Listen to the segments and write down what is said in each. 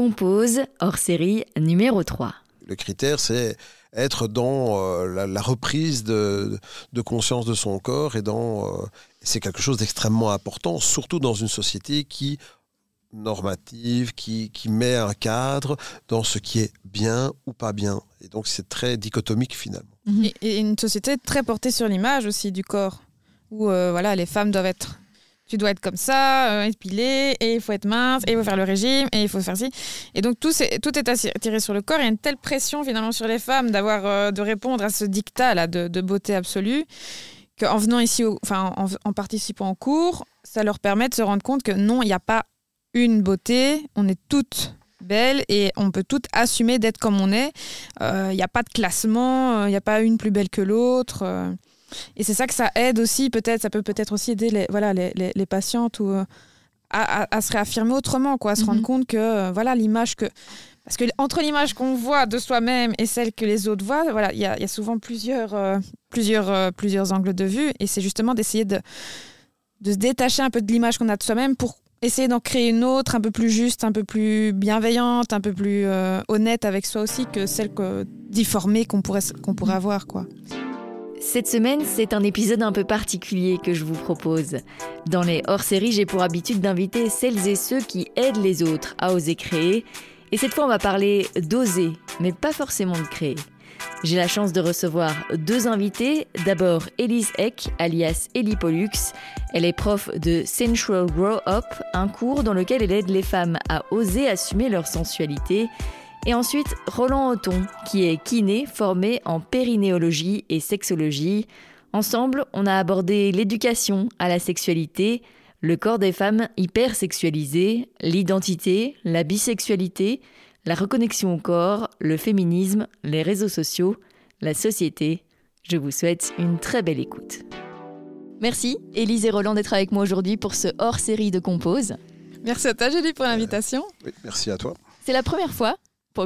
Compose, hors série numéro 3. Le critère, c'est être dans euh, la, reprise de, conscience de son corps et dans. Euh, c'est quelque chose d'extrêmement important, surtout dans une société qui normative, qui, qui met un cadre dans ce qui est bien ou pas bien. Et donc c'est très dichotomique finalement. Et, une société très portée sur l'image aussi du corps, où euh, voilà, les femmes doivent être tu dois être comme ça, euh, épilé, et il faut être mince, et il faut faire le régime, et il faut faire ci. Et donc tout, est, tout est attiré sur le corps. Il y a une telle pression finalement sur les femmes d'avoir euh, de répondre à ce dictat là de, beauté absolue qu'en venant ici, en, participant en cours, ça leur permet de se rendre compte que non, il n'y a pas une beauté, on est toutes belles et on peut toutes assumer d'être comme on est. Il euh, n'y a pas de classement, il n'y a pas une plus belle que l'autre. Et c'est ça que ça aide aussi, peut-être, ça peut peut-être aussi aider les, voilà, les, les, patientes ou, euh, à, à, se réaffirmer autrement, quoi, à se rendre mhm. compte que euh, voilà l'image que. Parce que entre l'image qu'on voit de soi-même et celle que les autres voient, voilà, il y, y, a souvent plusieurs, euh, plusieurs, plusieurs angles de vue. Et c'est justement d'essayer de, de se détacher un peu de l'image qu'on a de soi-même pour essayer d'en créer une autre, un peu plus juste, un peu plus bienveillante, un peu plus honnête avec soi aussi que celle que, difformée qu'on pourrait, qu'on pourrait avoir. quoi. Cette semaine, c'est un épisode un peu particulier que je vous propose. Dans les hors-séries, j'ai pour habitude d'inviter celles et ceux qui aident les autres à oser créer. Et cette fois, on va parler d'oser, mais pas forcément de créer. J'ai la chance de recevoir deux invités. D'abord, Elise Eck, alias Ellie Pollux. Elle est prof de Sensual Grow Up, un cours dans lequel elle aide les femmes à oser assumer leur sensualité et ensuite, Roland Auton, qui est kiné formé en périnéologie et sexologie. Ensemble, on a abordé l'éducation à la sexualité, le corps des femmes hypersexualisées, l'identité, la bisexualité, la reconnexion au corps, le féminisme, les réseaux sociaux, la société. Je vous souhaite une très belle écoute. Merci, Élise et Roland, d'être avec moi aujourd'hui pour ce hors-série de Compose. Merci à toi, Julie, pour l'invitation. oui, merci à toi. C'est la première fois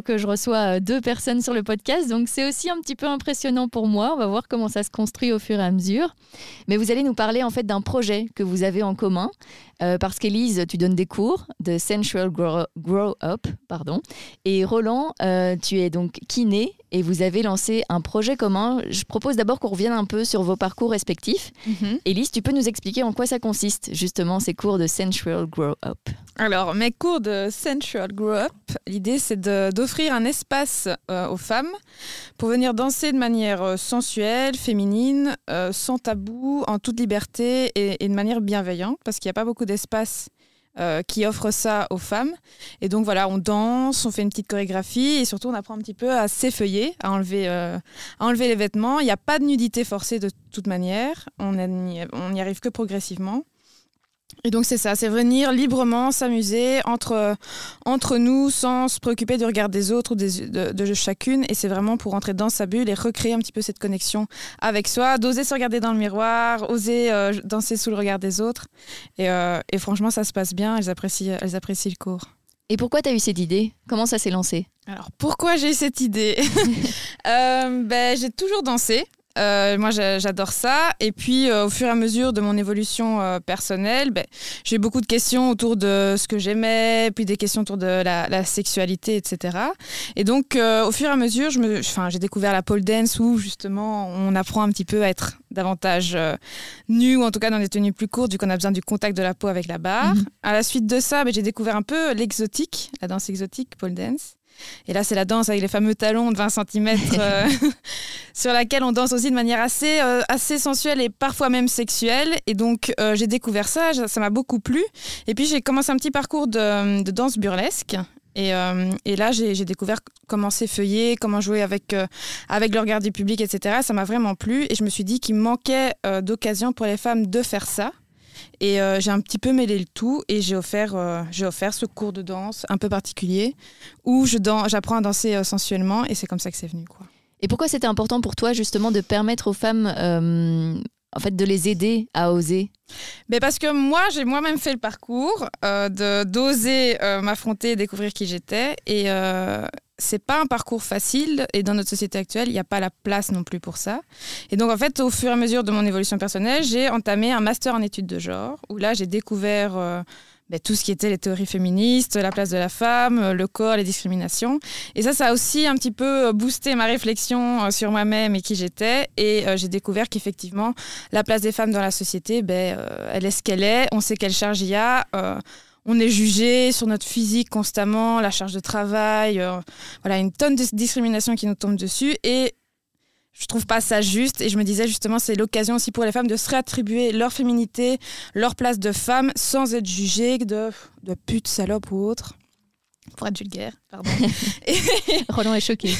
que je reçois euh, deux personnes sur le podcast. Donc c'est aussi un petit peu impressionnant pour moi. On va voir comment ça se construit au fur et à mesure. Mais vous allez nous parler en fait d'un projet que vous avez en commun. Euh, parce qu'Élise, tu donnes des cours de Sensual Grow, Up. Pardon. Et Roland, euh, tu es donc kiné et vous avez lancé un projet commun. Je propose d'abord qu'on revienne un peu sur vos parcours respectifs. Mm Élise, tu peux nous expliquer en quoi ça consiste justement ces cours de Sensual Grow Up? Alors, mes cours de Sensual Grow Up, l'idée c'est d'offrir un espace euh, aux femmes pour venir danser de manière euh, sensuelle, féminine, euh, sans tabou, en toute liberté et, et de manière bienveillante, parce qu'il n'y a pas beaucoup d'espace euh, qui offre ça aux femmes. Et donc voilà, on danse, on fait une petite chorégraphie et surtout on apprend un petit peu à s'effeuiller, à enlever, euh, à enlever les vêtements. Il n'y a pas de nudité forcée de toute manière, on n'y arrive que progressivement. Et donc c'est ça, c'est venir librement s'amuser entre, entre nous sans se préoccuper du regard des autres ou des, de, chacune. Et c'est vraiment pour entrer dans sa bulle et recréer un petit peu cette connexion avec soi, d'oser se regarder dans le miroir, oser euh, danser sous le regard des autres. Et, euh, et, franchement, ça se passe bien, elles apprécient, elles apprécient le cours. Et pourquoi tu as eu cette idée? Comment ça s'est lancé? Alors pourquoi j'ai eu cette idée? Euh, ben, J'ai toujours dansé. Euh, moi, j'adore ça. Et puis, euh, au fur et à mesure de mon évolution euh, personnelle, ben, j'ai eu beaucoup de questions autour de ce que j'aimais, puis des questions autour de la, sexualité, etc. Et donc, au fur et à mesure, j'ai découvert la pole dance où, justement, on apprend un petit peu à être davantage nu, ou en tout cas dans des tenues plus courtes, vu qu'on a besoin du contact de la peau avec la barre. Mhm. À la suite de ça, ben, j'ai découvert un peu l'exotique, la danse exotique, pole dance. Et là, c'est la danse avec les fameux talons de 20 cm euh, sur laquelle on danse aussi de manière assez, euh, assez sensuelle et parfois même sexuelle. Et donc, euh, j'ai découvert ça, ça m'a beaucoup plu. Et puis, j'ai commencé un petit parcours de, de danse burlesque. Et, et là, j'ai découvert comment s'effeuiller, comment jouer avec, avec le regard du public, etc. Ça m'a vraiment plu. Et je me suis dit qu'il manquait d'occasion pour les femmes de faire ça. Et euh, j'ai un petit peu mêlé le tout et j'ai offert, euh, ce cours de danse un peu particulier où j'apprends à danser euh, sensuellement et c'est comme ça que c'est venu. Quoi. Et pourquoi c'était important pour toi justement de permettre aux femmes en fait de les aider à oser mais Parce que moi, j'ai moi-même fait le parcours de d'oser m'affronter et découvrir qui j'étais. Et, c'est pas un parcours facile et dans notre société actuelle, il n'y a pas la place non plus pour ça. Et donc en fait, au fur et à mesure de mon évolution personnelle, j'ai entamé un master en études de genre où là, j'ai découvert euh, ben, tout ce qui était les théories féministes, la place de la femme, le corps, les discriminations. Et ça, ça a aussi un petit peu boosté ma réflexion sur moi-même et qui j'étais. Et j'ai découvert qu'effectivement, la place des femmes dans la société, ben, elle est ce qu'elle est. On sait quelle charge il y a on est jugé sur notre physique constamment, la charge de travail, euh, voilà, une tonne de discrimination qui nous tombe dessus. Et je trouve pas ça juste. Et je me disais justement, c'est l'occasion aussi pour les femmes de se réattribuer leur féminité, leur place de femme, sans être jugées de, de pute, salope ou autre pour être vulgaire, pardon. Roland est choqué.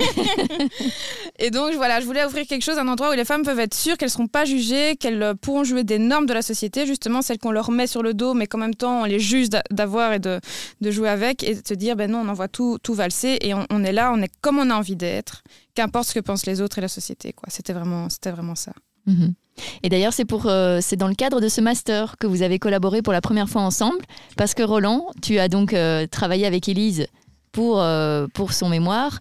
et donc voilà, je voulais ouvrir quelque chose, un endroit où les femmes peuvent être sûres qu'elles ne seront pas jugées, qu'elles euh, pourront jouer des normes de la société, justement celles qu'on leur met sur le dos, mais qu'en même temps on les juge d'avoir et de, de, jouer avec, et de se dire, ben non, on envoie tout, tout valser, et on, est là, on est comme on a envie d'être, qu'importe ce que pensent les autres et la société. C'était vraiment, vraiment ça. Mhm. Et d'ailleurs, c'est pour, euh, c'est dans le cadre de ce master que vous avez collaboré pour la première fois ensemble, parce que Roland, tu as donc euh, travaillé avec Élise pour, euh, pour son mémoire.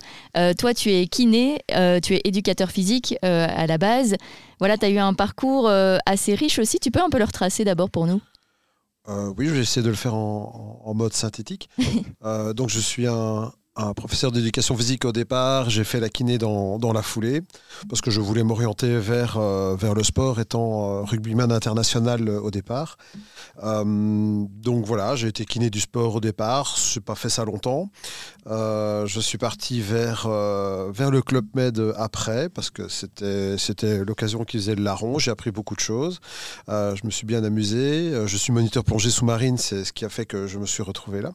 toi, tu es kiné, tu es éducateur physique à la base. Voilà, tu as eu un parcours assez riche aussi. Tu peux un peu le retracer d'abord pour nous? Oui, je vais essayer de le faire en, en mode synthétique. donc, je suis un, un professeur d'éducation physique au départ. J'ai fait la kiné dans, dans, la foulée parce que je voulais m'orienter vers, euh, vers le sport étant euh, rugbyman international euh, au départ. donc voilà, j'ai été kiné du sport au départ. Je n'ai pas fait ça longtemps. je suis parti vers, vers le Club Med après parce que c'était, l'occasion qui faisait le larron. J'ai appris beaucoup de choses. je me suis bien amusé. Je suis moniteur plongée sous-marine. C'est ce qui a fait que je me suis retrouvé là.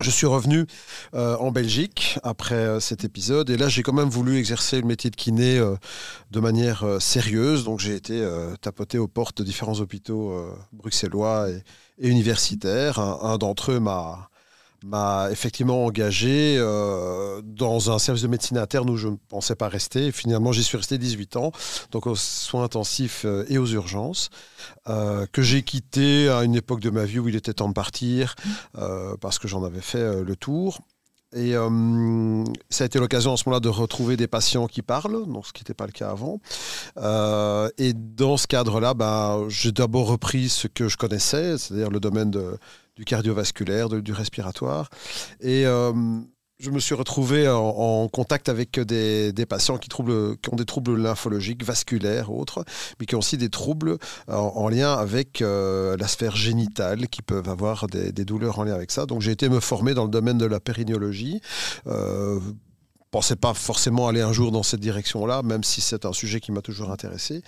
Je suis revenu euh, en Belgique après euh, cet épisode et là j'ai quand même voulu exercer le métier de kiné euh, de manière sérieuse. Donc j'ai été tapoté aux portes de différents hôpitaux bruxellois et, universitaires. un d'entre eux m'a m'a effectivement engagé euh, dans un service de médecine interne où je ne pensais pas rester. finalement, j'y suis resté 18 ans, donc aux soins intensifs euh, et aux urgences, euh, que j'ai quitté à une époque de ma vie où il était temps de partir, parce que j'en avais fait le tour. Et ça a été l'occasion en ce moment-là de retrouver des patients qui parlent, donc ce qui n'était pas le cas avant. et dans ce cadre-là, ben, j'ai d'abord repris ce que je connaissais, c'est-à-dire le domaine de, du cardiovasculaire, du respiratoire. Et euh, je me suis retrouvé en, contact avec des, patients qui, ont des troubles lymphologiques, vasculaires, autres, mais qui ont aussi des troubles en, lien avec euh, la sphère génitale, qui peuvent avoir des, douleurs en lien avec ça. Donc j'ai été me former dans le domaine de la périnéologie. Euh, pensais pas forcément aller un jour dans cette direction-là, même si c'est un sujet qui m'a toujours intéressé.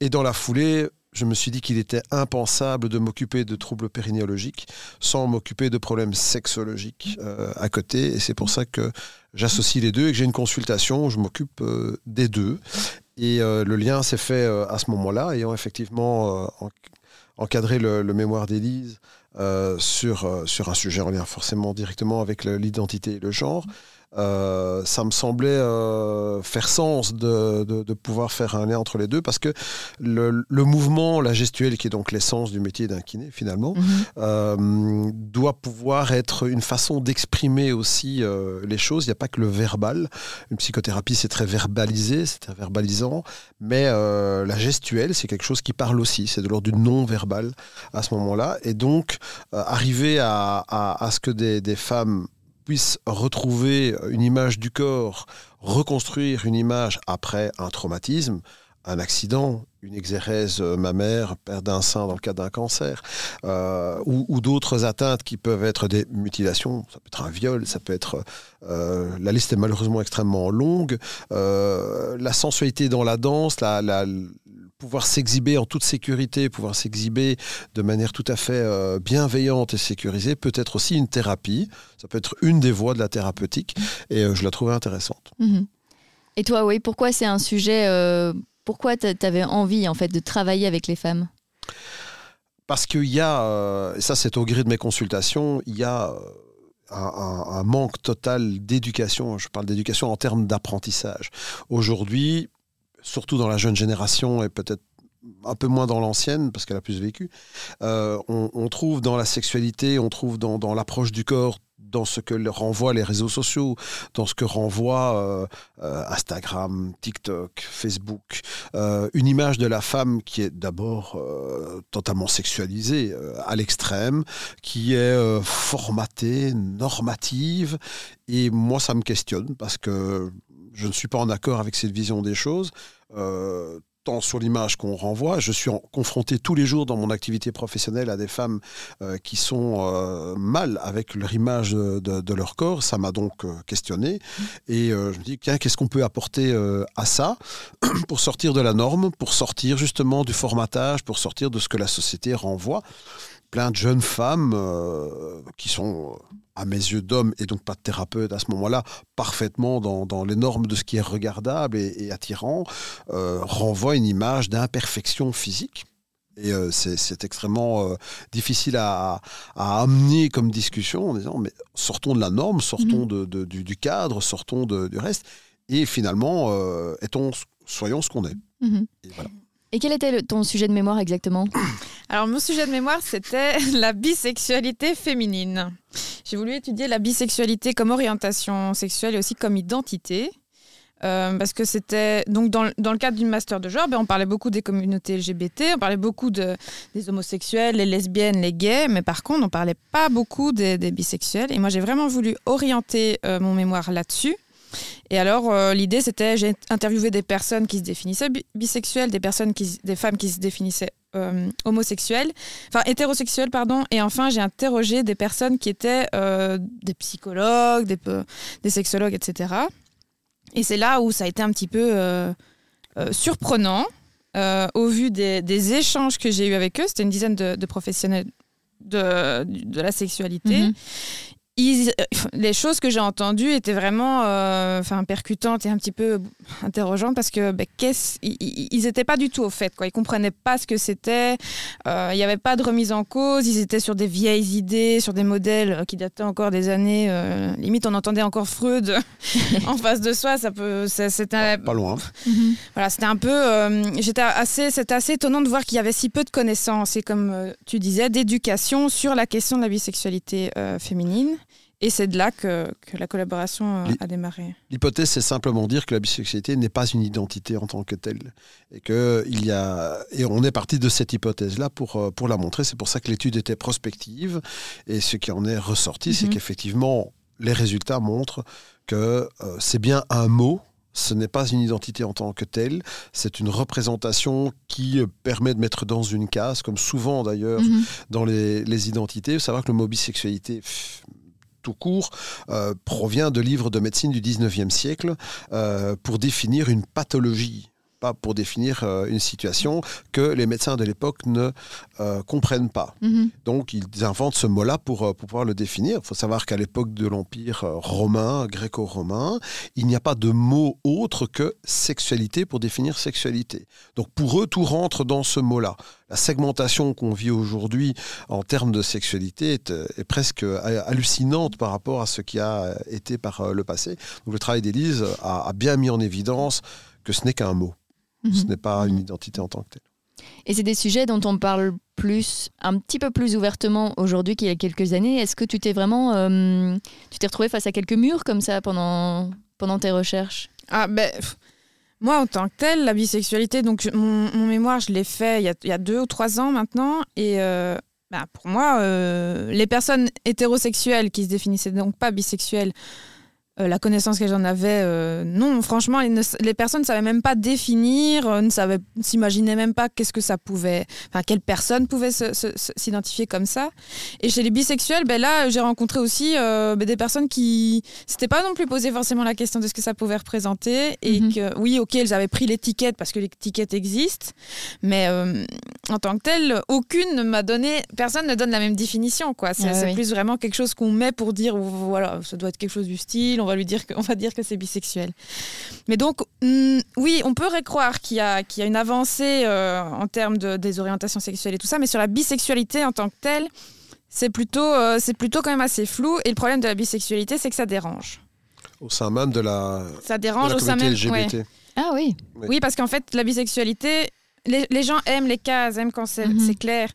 Et dans la foulée, je me suis dit qu'il était impensable de m'occuper de troubles périnéologiques sans m'occuper de problèmes sexologiques euh, à côté. Et c'est pour ça que j'associe les deux et que j'ai une consultation où je m'occupe euh, des deux. Et euh, le lien s'est fait à ce moment-là, ayant effectivement encadré le, mémoire d'Élise sur un sujet en lien forcément directement avec l'identité et le genre. Euh, ça me semblait euh, faire sens de, de, pouvoir faire un lien entre les deux parce que le, le mouvement, la gestuelle, qui est donc l'essence du métier d'un kiné finalement, mhm. euh, doit pouvoir être une façon d'exprimer aussi les choses. Il n'y a pas que le verbal. Une psychothérapie, c'est très verbalisé, c'est très verbalisant, mais la gestuelle, c'est quelque chose qui parle aussi. C'est de l'ordre du non-verbal à ce moment-là. Et donc, arriver à, à, à, ce que des, des femmes puisse retrouver une image du corps, reconstruire une image après un traumatisme, un accident, une exérèse mammaire, perte d'un sein dans le cas d'un cancer, euh, ou, d'autres atteintes qui peuvent être des mutilations, ça peut être un viol, ça peut être... Euh, la liste est malheureusement extrêmement longue. Euh, la sensualité dans la danse, la, pouvoir s'exhiber en toute sécurité, pouvoir s'exhiber de manière tout à fait euh, bienveillante et sécurisée, peut être aussi une thérapie. Ça peut être une des voies de la thérapeutique et euh, je la trouvais intéressante. Mhm. Et toi, oui, pourquoi c'est un sujet, euh, pourquoi tu avais envie en fait de travailler avec les femmes? Parce qu'il y a, et ça c'est au gré de mes consultations, il y a un, un manque total d'éducation. Je parle d'éducation en termes d'apprentissage. Aujourd'hui, surtout dans la jeune génération et peut-être un peu moins dans l'ancienne, parce qu'elle a plus vécu, euh, on, trouve dans la sexualité, on trouve dans, l'approche du corps dans ce que renvoient les réseaux sociaux, dans ce que renvoient euh, euh, Instagram, TikTok, Facebook. Euh, une image de la femme qui est d'abord totalement sexualisée à l'extrême, qui est formatée, normative. Et moi, ça me questionne parce que je ne suis pas en accord avec cette vision des choses tant sur l'image qu'on renvoie. Je suis confronté tous les jours dans mon activité professionnelle à des femmes euh, qui sont euh, mal avec leur image de, leur corps. Ça m'a donc euh, questionné. Et je me dis, qu'est-ce qu'on peut apporter à ça? Pour sortir de la norme, pour sortir justement du formatage, pour sortir de ce que la société renvoie plein de jeunes femmes qui sont à mes yeux d'homme et donc pas de thérapeute à ce moment-là, parfaitement dans, les normes de ce qui est regardable et, attirant, euh, renvoie une image d'imperfection physique. Et euh, c'est extrêmement euh, difficile à, amener comme discussion en disant mais sortons de la norme, sortons mhm. de, du, cadre, sortons du reste, et finalement, soyons ce qu'on est. Et voilà. Et quel était ton sujet de mémoire exactement Alors mon sujet de mémoire, c'était la bisexualité féminine. J'ai voulu étudier la bisexualité comme orientation sexuelle et aussi comme identité. Euh, parce que c'était donc dans, dans, le cadre d'une master de genre, ben, on parlait beaucoup des communautés LGBT, on parlait beaucoup de, des homosexuels, les lesbiennes, les gays, mais par contre, on parlait pas beaucoup des, bisexuels. Et moi, j'ai vraiment voulu orienter euh, mon mémoire là-dessus. Et alors, euh, l'idée, c'était, j'ai interviewé des personnes qui se définissaient bisexuelles, des, personnes qui, des femmes qui se définissaient euh, homosexuelles, enfin hétérosexuelles, pardon. Et enfin, j'ai interrogé des personnes qui étaient euh, des psychologues, des, des sexologues, etc. Et c'est là où ça a été un petit peu surprenant. au vu des, échanges que j'ai eus avec eux, c'était une dizaine de, professionnels de, de, la sexualité. Mm-hmm. Euh, les choses que j'ai entendues étaient vraiment euh, enfin, percutantes et un petit peu interrogeantes parce que ben, ils n'étaient pas du tout au fait. Quoi. Ils ne comprenaient pas ce que c'était. Euh, il n'y avait pas de remise en cause. Ils étaient sur des vieilles idées, sur des modèles qui dataient encore des années. limite, on entendait encore Freud en face de soi. Ça peut, c'était pas, loin. voilà, c'était un peu. j'étais assez, c'était assez étonnant de voir qu'il y avait si peu de connaissances et comme tu disais, d'éducation sur la question de la bisexualité féminine. Et c'est de là que, la collaboration euh, a démarré. L'hypothèse, c'est simplement dire que la bisexualité n'est pas une identité en tant que telle. Et, que il y a, et on est parti de cette hypothèse-là pour, euh, pour la montrer. C'est pour ça que l'étude était prospective. Et ce qui en est ressorti, c'est mhm. qu'effectivement, les résultats montrent que euh, c'est bien un mot, ce n'est pas une identité en tant que telle, c'est une représentation qui permet de mettre dans une case, comme souvent d'ailleurs mhm. dans les, les identités. Vous savez que le mot bisexualité tout court euh, provient de livres de médecine du 19e siècle euh, pour définir une pathologie pas pour définir euh, une situation que les médecins de l'époque ne comprennent pas. Mhm. Donc ils inventent ce mot-là pour, pour, pouvoir le définir. Il faut savoir qu'à l'époque de l'Empire romain, gréco-romain, il n'y a pas de mot autre que sexualité pour définir sexualité. Donc pour eux, tout rentre dans ce mot-là la segmentation qu'on vit aujourd'hui en termes de sexualité est, euh, presque hallucinante par rapport à ce qui a été par euh, le passé. Donc le travail d'Élise a, bien mis en évidence que ce n'est qu'un mot. Mhm. Ce n'est pas une identité en tant que telle. Et c'est des sujets dont on parle plus, un petit peu plus ouvertement aujourd'hui qu'il y a quelques années. Est-ce que tu t'es vraiment, euh, tu t'es retrouvé face à quelques murs comme ça pendant, pendant tes recherches? Ah ben, moi, en tant que telle, la bisexualité, donc mon, mémoire, je l'ai fait il y, a, deux ou trois ans maintenant. Et euh, bah, pour moi, euh, les personnes hétérosexuelles qui se définissaient donc pas bisexuelles, euh, la connaissance que j'en avais, euh, non, franchement, les personnes ne savaient même pas définir, euh, ne savaient, s'imaginaient même pas qu'est-ce que ça pouvait, enfin, quelle personne pouvait s'identifier comme ça. Et chez les bisexuels, ben là, j'ai rencontré aussi ben des personnes qui s'étaient pas non plus posé forcément la question de ce que ça pouvait représenter et mhm. que, oui, ok, elles avaient pris l'étiquette parce que l'étiquette existe, mais en tant que telle, aucune ne m'a donné, personne ne donne la même définition, quoi. C'est plus vraiment quelque chose qu'on met pour dire, voilà, ça doit être quelque chose du style on va lui dire que, va dire que c'est bisexuel. Mais donc, mm, oui, on pourrait croire qu'il y, a, y a une avancée euh, en termes de, des orientations sexuelles et tout ça, mais sur la bisexualité en tant que telle, c'est plutôt, euh, c'est plutôt quand même assez flou. Et le problème de la bisexualité, c'est que ça dérange. Au sein même de la, ça dérange au sein même, LGBT. Ah oui. oui. parce qu'en fait, la bisexualité, les, gens aiment les cases, aiment quand c'est Mhm. clair.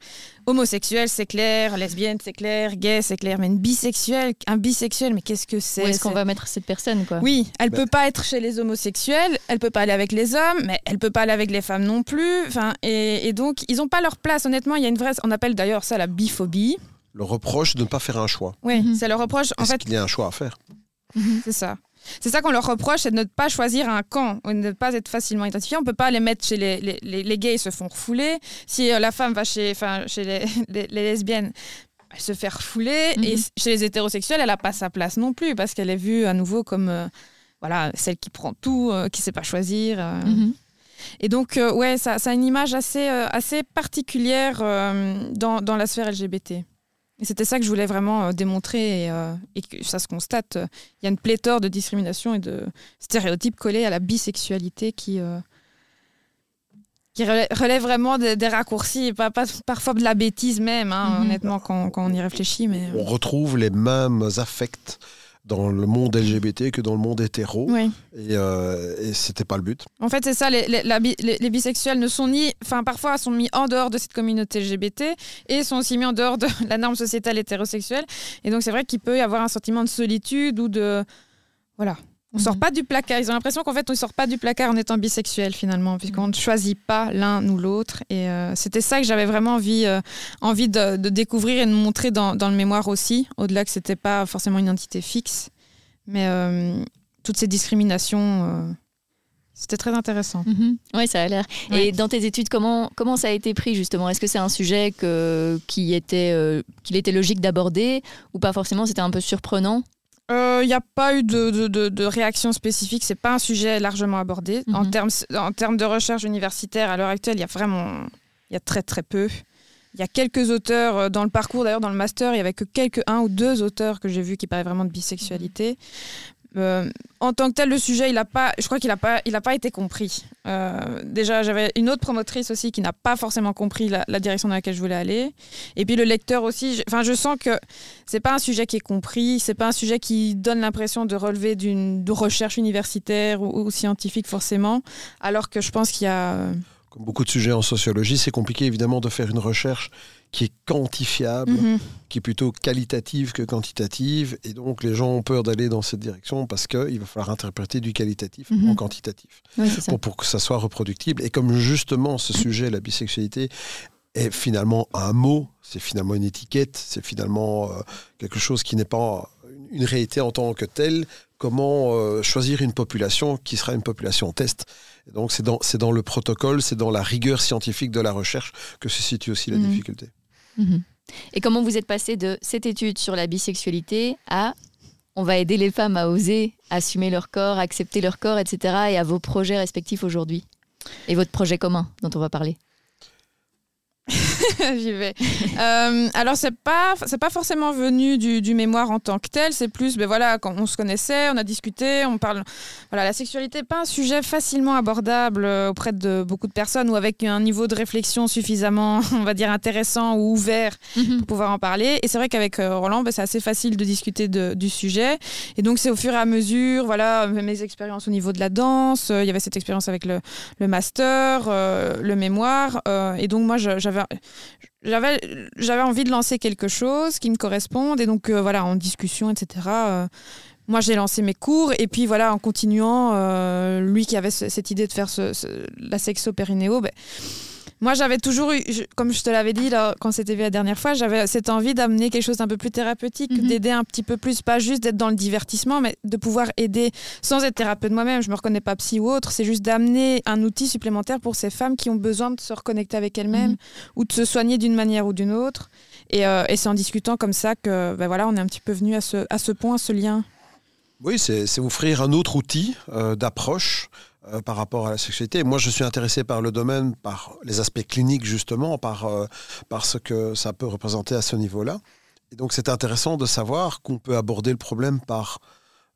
Homosexuel, c'est clair. Lesbienne, c'est clair. Gay, c'est clair. Mais une bisexuelle, un bisexuel, mais qu'est-ce que c'est? Où est-ce qu'on C'est- va mettre cette personne quoi? Oui, elle Bah- peut pas être chez les homosexuels, elle peut pas aller avec les hommes, mais elle peut pas aller avec les femmes non plus. Enfin, et, et donc ils ont pas leur place. Honnêtement, il y a une vraie, on appelle d'ailleurs ça la biphobie. Le reproche de ne pas faire un choix. Oui, Mhm. c'est le reproche. En fait, qu'il y a un choix à faire? C'est ça. C'est ça qu'on leur reproche, c'est de ne pas choisir un camp, ou de ne pas être facilement identifié. On peut pas les mettre chez les, les, les- les gays, ils se font refouler. Si euh, la femme va chez, chez les, les- les lesbiennes, elle se fait refouler. Mhm. Et chez les hétérosexuels, elle n'a pas sa place non plus, parce qu'elle est vue à nouveau comme euh, voilà, celle qui prend tout, euh, qui sait pas choisir. euh. Mhm. Et donc, ouais, ça, ça a une image assez, assez particulière dans, dans la sphère LGBT. Et c'était ça que je voulais vraiment euh, démontrer et, euh, et que ça se constate. Il y a une pléthore de discrimination et de stéréotypes collés à la bisexualité qui, euh, qui relève, relève vraiment des, des raccourcis et pas, pas- parfois de la bêtise même, hein, Mhm. honnêtement, quand, quand on y réfléchit. Mais, euh, On retrouve les mêmes affects dans le monde LGBT que dans le monde hétéro. oui. Et, euh, et c'était pas le but. En fait, c'est ça, les, les- la bi- les- les bisexuels ne sont ni. Enfin, parfois, sont mis en dehors de cette communauté LGBT et sont aussi mis en dehors de la norme sociétale hétérosexuelle. Et donc, c'est vrai qu'il peut y avoir un sentiment de solitude ou de. Voilà. On Mhm. sort pas du placard. Ils ont l'impression qu'en fait, on ne sort pas du placard en étant bisexuel, finalement, puisqu'on ne choisit pas l'un ou l'autre. Et euh, c'était ça que j'avais vraiment envie, euh, envie de, de découvrir et de montrer dans, dans le mémoire aussi, au-delà que c'était pas forcément une identité fixe. Mais euh, toutes ces discriminations. c'était très intéressant. Oui, ça a l'air. Et dans tes études, comment, comment ça a été pris justement? Est-ce que c'est un sujet que, qui était, euh, qu'il était logique d'aborder ou pas forcément? C'était un peu surprenant? Il n'y a pas eu de, de, de- de réaction spécifique. C'est pas un sujet largement abordé. En, Mhm. termes, en termes de recherche universitaire, à l'heure actuelle, il y a vraiment il y a très très peu. Il y a quelques auteurs euh, dans le parcours, d'ailleurs dans le master, il y avait que quelques un ou deux auteurs que j'ai vus qui parlaient vraiment de bisexualité. Euh, en tant que tel, le sujet, il a pas, je crois qu'il n'a pas, pas été compris. Euh, déjà, j'avais une autre promotrice aussi qui n'a pas forcément compris la, direction dans laquelle je voulais aller. Et puis le lecteur aussi. Enfin, je sens que c'est pas un sujet qui est compris. C'est pas un sujet qui donne l'impression de relever d'une recherche universitaire ou, ou scientifique forcément. Alors que je pense qu'il y a. euh, Comme beaucoup de sujets en sociologie, c'est compliqué évidemment de faire une recherche qui est quantifiable, mhm. qui est plutôt qualitative que quantitative. Et donc les gens ont peur d'aller dans cette direction parce qu'il va falloir interpréter du qualitatif Mhm. en quantitatif Oui, pour, pour que ça soit reproductible. Et comme justement ce sujet, la bisexualité, est finalement un mot, c'est finalement une étiquette, c'est finalement euh, quelque chose qui n'est pas une réalité en tant que telle, comment euh, choisir une population qui sera une population test? Et donc c'est dans, c'est dans le protocole, c'est dans la rigueur scientifique de la recherche que se situe aussi la Mhm. difficulté. Mhm. Et comment vous êtes passé de cette étude sur la bisexualité à on va aider les femmes à oser assumer leur corps, accepter leur corps, etc. et à vos projets respectifs aujourd'hui Et votre projet commun dont on va parler? J'y vais. Euh, alors c'est pas c'est pas forcément venu du, du mémoire en tant que tel. C'est plus ben voilà quand on se connaissait, on a discuté, on parle. Voilà la sexualité n'est pas un sujet facilement abordable euh, auprès de beaucoup de personnes ou avec un niveau de réflexion suffisamment on va dire intéressant ou ouvert pour pouvoir en parler. Et c'est vrai qu'avec euh, Roland, ben, c'est assez facile de discuter de- du sujet. Et donc, c'est au fur et à mesure, voilà, mes expériences au niveau de la danse. Il y avait cette expérience avec le, le master, euh, le mémoire. euh, et donc, moi, j'avais. J'avais, j'avais envie de lancer quelque chose qui me corresponde et donc euh, voilà en discussion etc euh, moi j'ai lancé mes cours et puis voilà en continuant euh, lui qui avait ce- cette idée de faire ce- la sexo périnéo ben, moi, j'avais toujours eu, je- comme je te l'avais dit là, quand c'était vu la dernière fois, j'avais cette envie d'amener quelque chose d'un peu plus thérapeutique, Mhm. d'aider un petit peu plus, pas juste d'être dans le divertissement, mais de pouvoir aider sans être thérapeute moi-même. Je me reconnais pas psy ou autre. C'est juste d'amener un outil supplémentaire pour ces femmes qui ont besoin de se reconnecter avec elles-mêmes Mhm. ou de se soigner d'une manière ou d'une autre. Et, euh, et c'est en discutant comme ça que, ben voilà, on est un petit peu venu à ce, à ce point, à ce lien. Oui, c'est c'est offrir un autre outil euh, d'approche euh, par rapport à la sexualité. Moi, je suis intéressé par le domaine, par les aspects cliniques justement, par, euh, par ce que ça peut représenter à ce niveau-là. Et donc, c'est intéressant de savoir qu'on peut aborder le problème par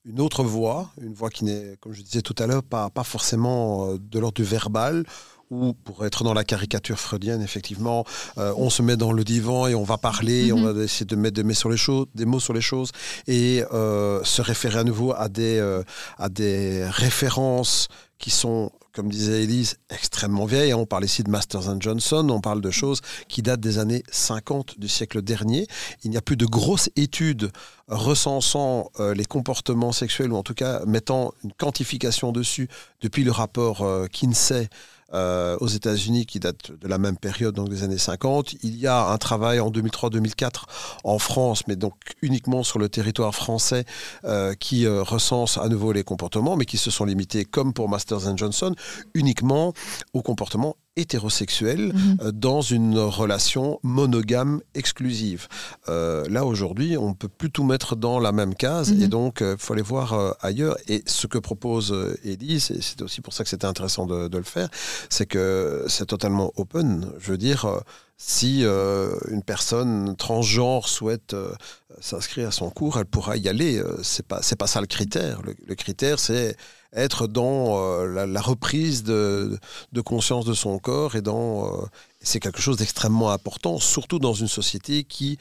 une autre voie, une voie qui n'est, comme je disais tout à l'heure, pas, pas forcément euh, de l'ordre du verbal, ou pour être dans la caricature freudienne, effectivement, euh, on se met dans le divan et on va parler, on va essayer de mettre des mots sur les choses, des mots sur les choses, et euh, se référer à nouveau à des, euh, à des références qui sont comme disait Elise, extrêmement vieille. On parle ici de Masters Johnson, on parle de choses qui datent des années 50 du siècle dernier. Il n'y a plus de grosses études recensant euh, les comportements sexuels, ou en tout cas mettant une quantification dessus depuis le rapport euh, Kinsey euh, aux États-Unis qui date de la même période, donc des années 50. Il y a un travail en 2003-2004 en France, mais donc uniquement sur le territoire français, euh, qui euh, recense à nouveau les comportements, mais qui se sont limités, comme pour Masters Johnson, uniquement aux comportements hétérosexuels Mhm. euh, dans une relation monogame exclusive. Euh, là, aujourd'hui, on ne peut plus tout mettre dans la même case Mhm. et donc il faut aller voir euh, ailleurs. Et ce que propose euh, Elise, et c'est aussi pour ça que c'était intéressant de, de le faire, c'est que c'est totalement open. Je veux dire, euh, si euh, une personne transgenre souhaite euh, s'inscrire à son cours, elle pourra y aller. Euh, c'est pas c'est pas ça le critère. Le, le critère, c'est être dans euh, la, la reprise de, de conscience de son corps et dans euh, c'est quelque chose d'extrêmement important, surtout dans une société qui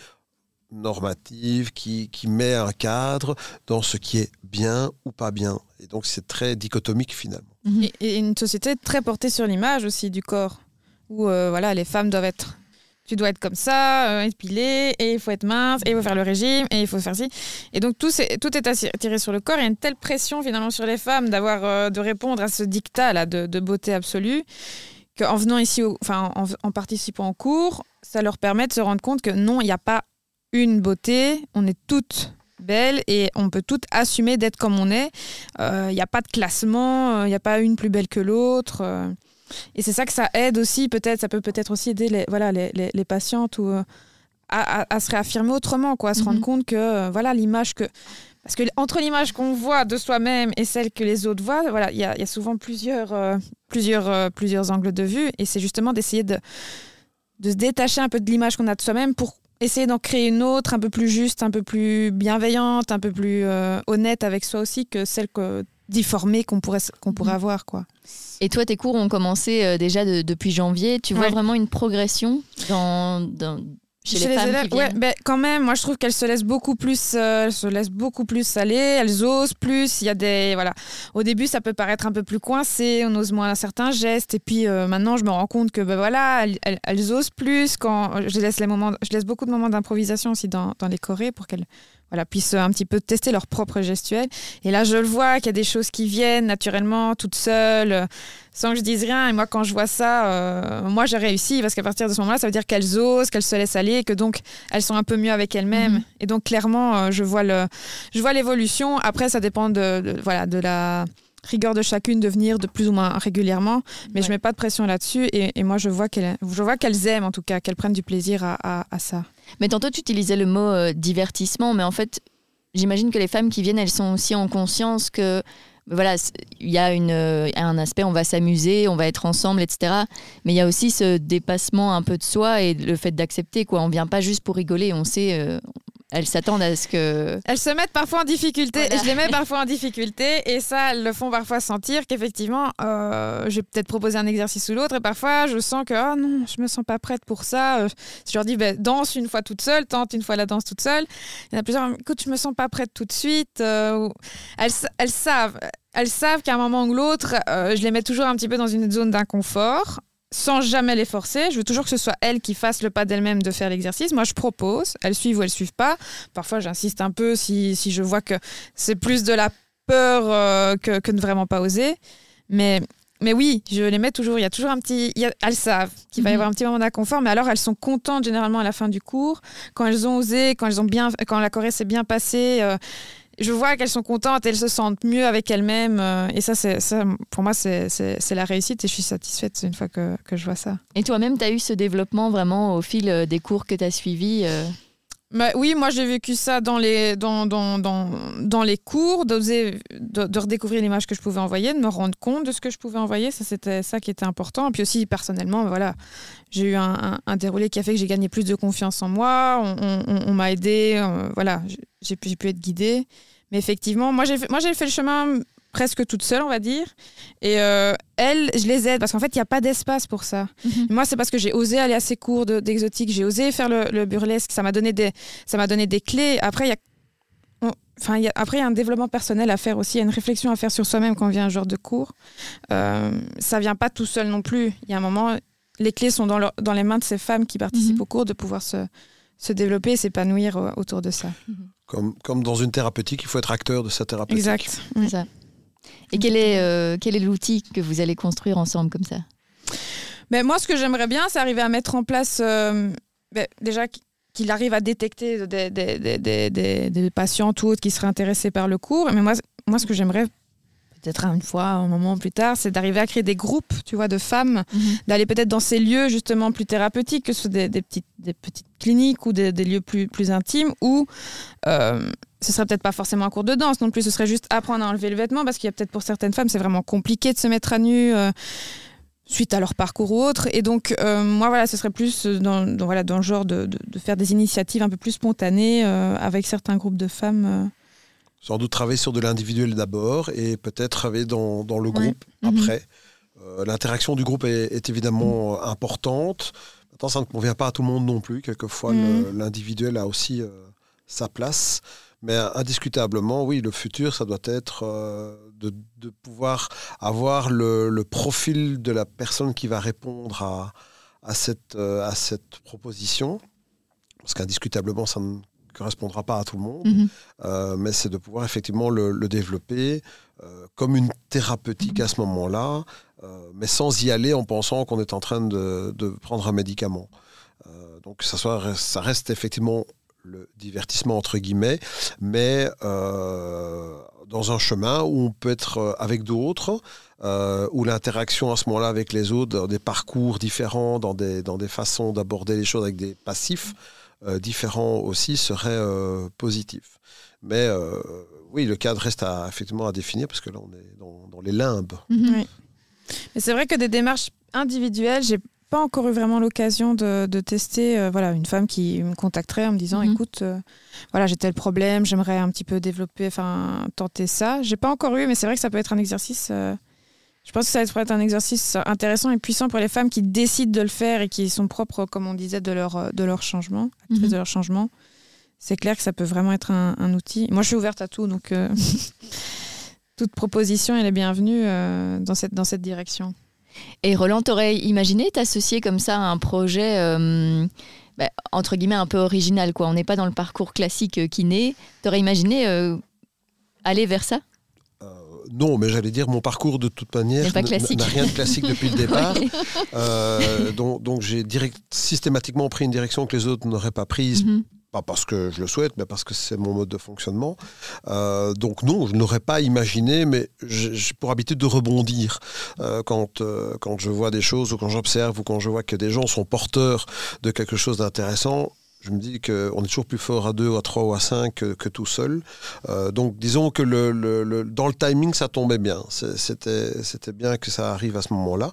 normative, qui, qui met un cadre dans ce qui est bien ou pas bien. Et donc c'est très dichotomique finalement. Et, et une société très portée sur l'image aussi du corps, où euh, voilà, les femmes doivent être. Tu dois être comme ça, euh, épilée, et il faut être mince, et il faut faire le régime, et il faut faire ci. Et donc tout, c'est- tout est attiré sur le corps. Il y a une telle pression finalement sur les femmes d'avoir, euh, de répondre à ce dictat là de, beauté absolue, qu'en venant ici, enfin en, participant au cours, ça leur permet de se rendre compte que non, il n'y a pas une beauté, on est toutes belles et on peut toutes assumer d'être comme on est. Euh, Il n'y a pas de classement, il n'y a pas une plus belle que l'autre. Et c'est ça que ça aide aussi, peut-être, ça peut peut-être aussi aider les, voilà, les, les- les patientes ou, euh, à, à- à se réaffirmer autrement, quoi, à se Mhm. rendre compte que euh, voilà l'image que. Parce que entre l'image qu'on voit de soi-même et celle que les autres voient, voilà, il y, y a souvent plusieurs, euh, plusieurs, plusieurs angles de vue. Et c'est justement d'essayer de, de se détacher un peu de l'image qu'on a de soi-même pour essayer d'en créer une autre, un peu plus juste, un peu plus bienveillante, un peu plus honnête avec soi aussi que celle que, difformée qu'on pourrait, qu'on pourrait Mhm. avoir. Quoi. Et toi, tes cours ont commencé euh, déjà de- depuis janvier. Tu vois Ouais. vraiment une progression dans, dans- chez, les, ouais, viennent ben, quand même, moi je trouve qu'elles se laissent beaucoup plus, euh, se laissent beaucoup plus aller, elles osent plus. Il y a des, voilà. Au début, ça peut paraître un peu plus coincé, on ose moins certains gestes, et puis euh, maintenant, je me rends compte que ben voilà, elles, elles- elles osent plus quand je laisse les moments, je laisse beaucoup de moments d'improvisation aussi dans, dans les chorés pour qu'elles voilà, puissent un petit peu tester leur propre gestuelle. Et là, je le vois qu'il y a des choses qui viennent naturellement, toutes seules, euh, sans que je dise rien. Et moi, quand je vois ça, euh, moi, j'ai réussi parce qu'à partir de ce moment-là, ça veut dire qu'elles osent, qu'elles se laissent aller, et que donc elles sont un peu mieux avec elles-mêmes. Mhm. Et donc, clairement, euh, je vois le, je vois l'évolution. Après, ça dépend de, de- voilà, de la rigueur de chacune de venir de plus ou moins régulièrement, mais je Ouais. mets pas de pression là-dessus. Et, et moi, je vois qu'elles, je vois qu'elles aiment en tout cas, qu'elles prennent du plaisir à, à- à ça. Mais tantôt, tu utilisais le mot euh, divertissement, mais en fait, j'imagine que les femmes qui viennent, elles sont aussi en conscience que voilà, il y a une, euh, un aspect, on va s'amuser, on va être ensemble, etc. Mais il y a aussi ce dépassement un peu de soi et le fait d'accepter, quoi. On vient pas juste pour rigoler, on sait, euh, elles s'attendent à ce que. Elles se mettent parfois en difficulté, Voilà. et je les mets parfois en difficulté, et ça, elles le font parfois sentir qu'effectivement, euh, je vais peut-être proposer un exercice ou l'autre, et parfois, je sens que, oh non, je me sens pas prête pour ça. Euh, Si je leur dis, ben, danse une fois toute seule, tente une fois la danse toute seule, il y en a plusieurs, écoute, je me sens pas prête tout de suite. euh, elles, elles savent, elles savent qu'à un moment ou l'autre, euh, je les mets toujours un petit peu dans une zone d'inconfort sans jamais les forcer. Je veux toujours que ce soit elles qui fassent le pas d'elles-mêmes de faire l'exercice. Moi, je propose. Elles suivent ou elles suivent pas. Parfois, j'insiste un peu si, si je vois que c'est plus de la peur euh, que, que de vraiment pas oser. Mais, mais oui, je les mets toujours. Il y a toujours un petit. il y a- elles savent qu'il va y Mhm. avoir un petit moment d'inconfort, mais alors elles sont contentes généralement à la fin du cours quand elles ont osé, quand elles ont bien, quand la choré s'est bien passée. euh, je vois qu'elles sont contentes, elles se sentent mieux avec elles-mêmes. euh, et ça, ça, pour moi, c'est, la réussite et je suis satisfaite une fois que, que je vois ça. Et toi-même, tu as eu ce développement vraiment au fil euh, des cours que tu as suivis euh, Bah oui, moi j'ai vécu ça dans les, dans, dans, dans, les cours, d'oser, de, redécouvrir l'image que je pouvais envoyer, de me rendre compte de ce que je pouvais envoyer. Ça, c'était ça qui était important. Et puis aussi, personnellement, voilà, j'ai eu un, déroulé qui a fait que j'ai gagné plus de confiance en moi. On, on- m'a aidé. euh, voilà, j'ai- pu, pu être guidée. Mais effectivement, moi j'ai fait, moi, j'ai fait le chemin presque toute seule, on va dire. Et euh, elles, je les aide parce qu'en fait, il n'y a pas d'espace pour ça. Moi, c'est parce que j'ai osé aller à ces cours de- d'exotique, j'ai osé faire le, le burlesque, ça m'a donné des, ça m'a donné des clés. Après, il y a, Enfin, après, il y a un développement personnel à faire aussi, il y a une réflexion à faire sur soi-même quand on vient à un genre de cours. Euh, ça vient pas tout seul non plus. Il y a un moment, les clés sont dans, dans les mains de ces femmes qui participent mhm. au cours de pouvoir se, se développer et s'épanouir euh, autour de ça. Mhm. Comme, comme dans une thérapeutique, il faut être acteur de sa thérapeutique. Exact. Ça. Et quel est, euh, quel est l'outil que vous allez construire ensemble comme ça ben, Moi, ce que j'aimerais bien, c'est arriver à mettre en place, ben, déjà qu'il arrive à détecter des, des, patientes ou autres qui seraient intéressés par le cours. Mais moi, moi ce que j'aimerais peut-être une fois, un moment plus tard, c'est d'arriver à créer des groupes, tu vois, de femmes, mhm. d'aller peut-être dans ces lieux justement plus thérapeutiques, que ce soit des, petites, des petites cliniques ou des, lieux plus, plus intimes, où euh, ce serait peut-être pas forcément un cours de danse non plus, ce serait juste apprendre à enlever le vêtement, parce qu'il y a peut-être pour certaines femmes, c'est vraiment compliqué de se mettre à nu. Euh, suite à leur parcours ou autre. Et donc, euh, moi, voilà, ce serait plus dans, voilà, dans le genre de, de, faire des initiatives un peu plus spontanées euh, avec certains groupes de femmes. Euh. Sans doute travailler sur de l'individuel d'abord et peut-être travailler dans, dans le groupe mhm. après. L'interaction du groupe est, évidemment mhm. importante. Maintenant, ça ne convient pas à tout le monde non plus. Quelquefois, mhm. l'individuel a aussi sa place. Mais indiscutablement, oui, le futur, ça doit être euh, de, pouvoir avoir le, profil de la personne qui va répondre à, à, cette, euh, à cette proposition. Parce qu'indiscutablement, ça ne correspondra pas à tout le monde. Mhm. Euh, mais c'est de pouvoir effectivement le, développer comme une thérapeutique à ce moment-là, mais sans y aller en pensant qu'on est en train de, de prendre un médicament. donc ça, soit, ça reste effectivement le divertissement entre guillemets, mais euh, dans un chemin où on peut être euh, avec d'autres, euh, où l'interaction à ce moment-là avec les autres, dans des parcours différents, dans des, dans des façons d'aborder les choses avec des passifs différents aussi, serait positif. Mais oui, le cadre reste à, effectivement à définir parce que là, on est dans, les limbes. Mhm. Mais c'est vrai que des démarches individuelles, j'ai pas encore eu vraiment l'occasion de, tester. Euh, voilà, une femme qui me contacterait en me disant, mhm. écoute, euh, voilà, j'ai tel problème, j'aimerais un petit peu développer, enfin, tenter ça. J'ai pas encore eu, mais c'est vrai que ça peut être un exercice. Euh, je pense que ça pourrait être un exercice intéressant et puissant pour les femmes qui décident de le faire et qui sont propres, comme on disait, de leur, de leur changement, mhm. de leur changement. C'est clair que ça peut vraiment être un, un, outil. Moi, je suis ouverte à tout, donc toute proposition, elle est bienvenue dans, cette, dans cette direction. Et Roland, t'aurais imaginé t'associer comme ça à un projet euh, bah, entre guillemets un peu original quoi? On n'est pas dans le parcours classique euh, qui naît. T'aurais imaginé euh, aller vers ça? Non, mais j'allais dire mon parcours de toute manière n'a rien de classique depuis le départ. donc, donc j'ai systématiquement pris une direction que les autres n'auraient pas prise. Mhm pas parce que je le souhaite, mais parce que c'est mon mode de fonctionnement. Euh, donc non, je n'aurais pas imaginé, mais j'ai pour habitude de rebondir euh, quand, euh, quand je vois des choses ou quand j'observe ou quand je vois que des gens sont porteurs de quelque chose d'intéressant. Je me dis qu'on est toujours plus fort à deux, à trois ou à cinq que, tout seul. donc disons que le, dans le timing, ça tombait bien. C'était bien que ça arrive à ce moment-là.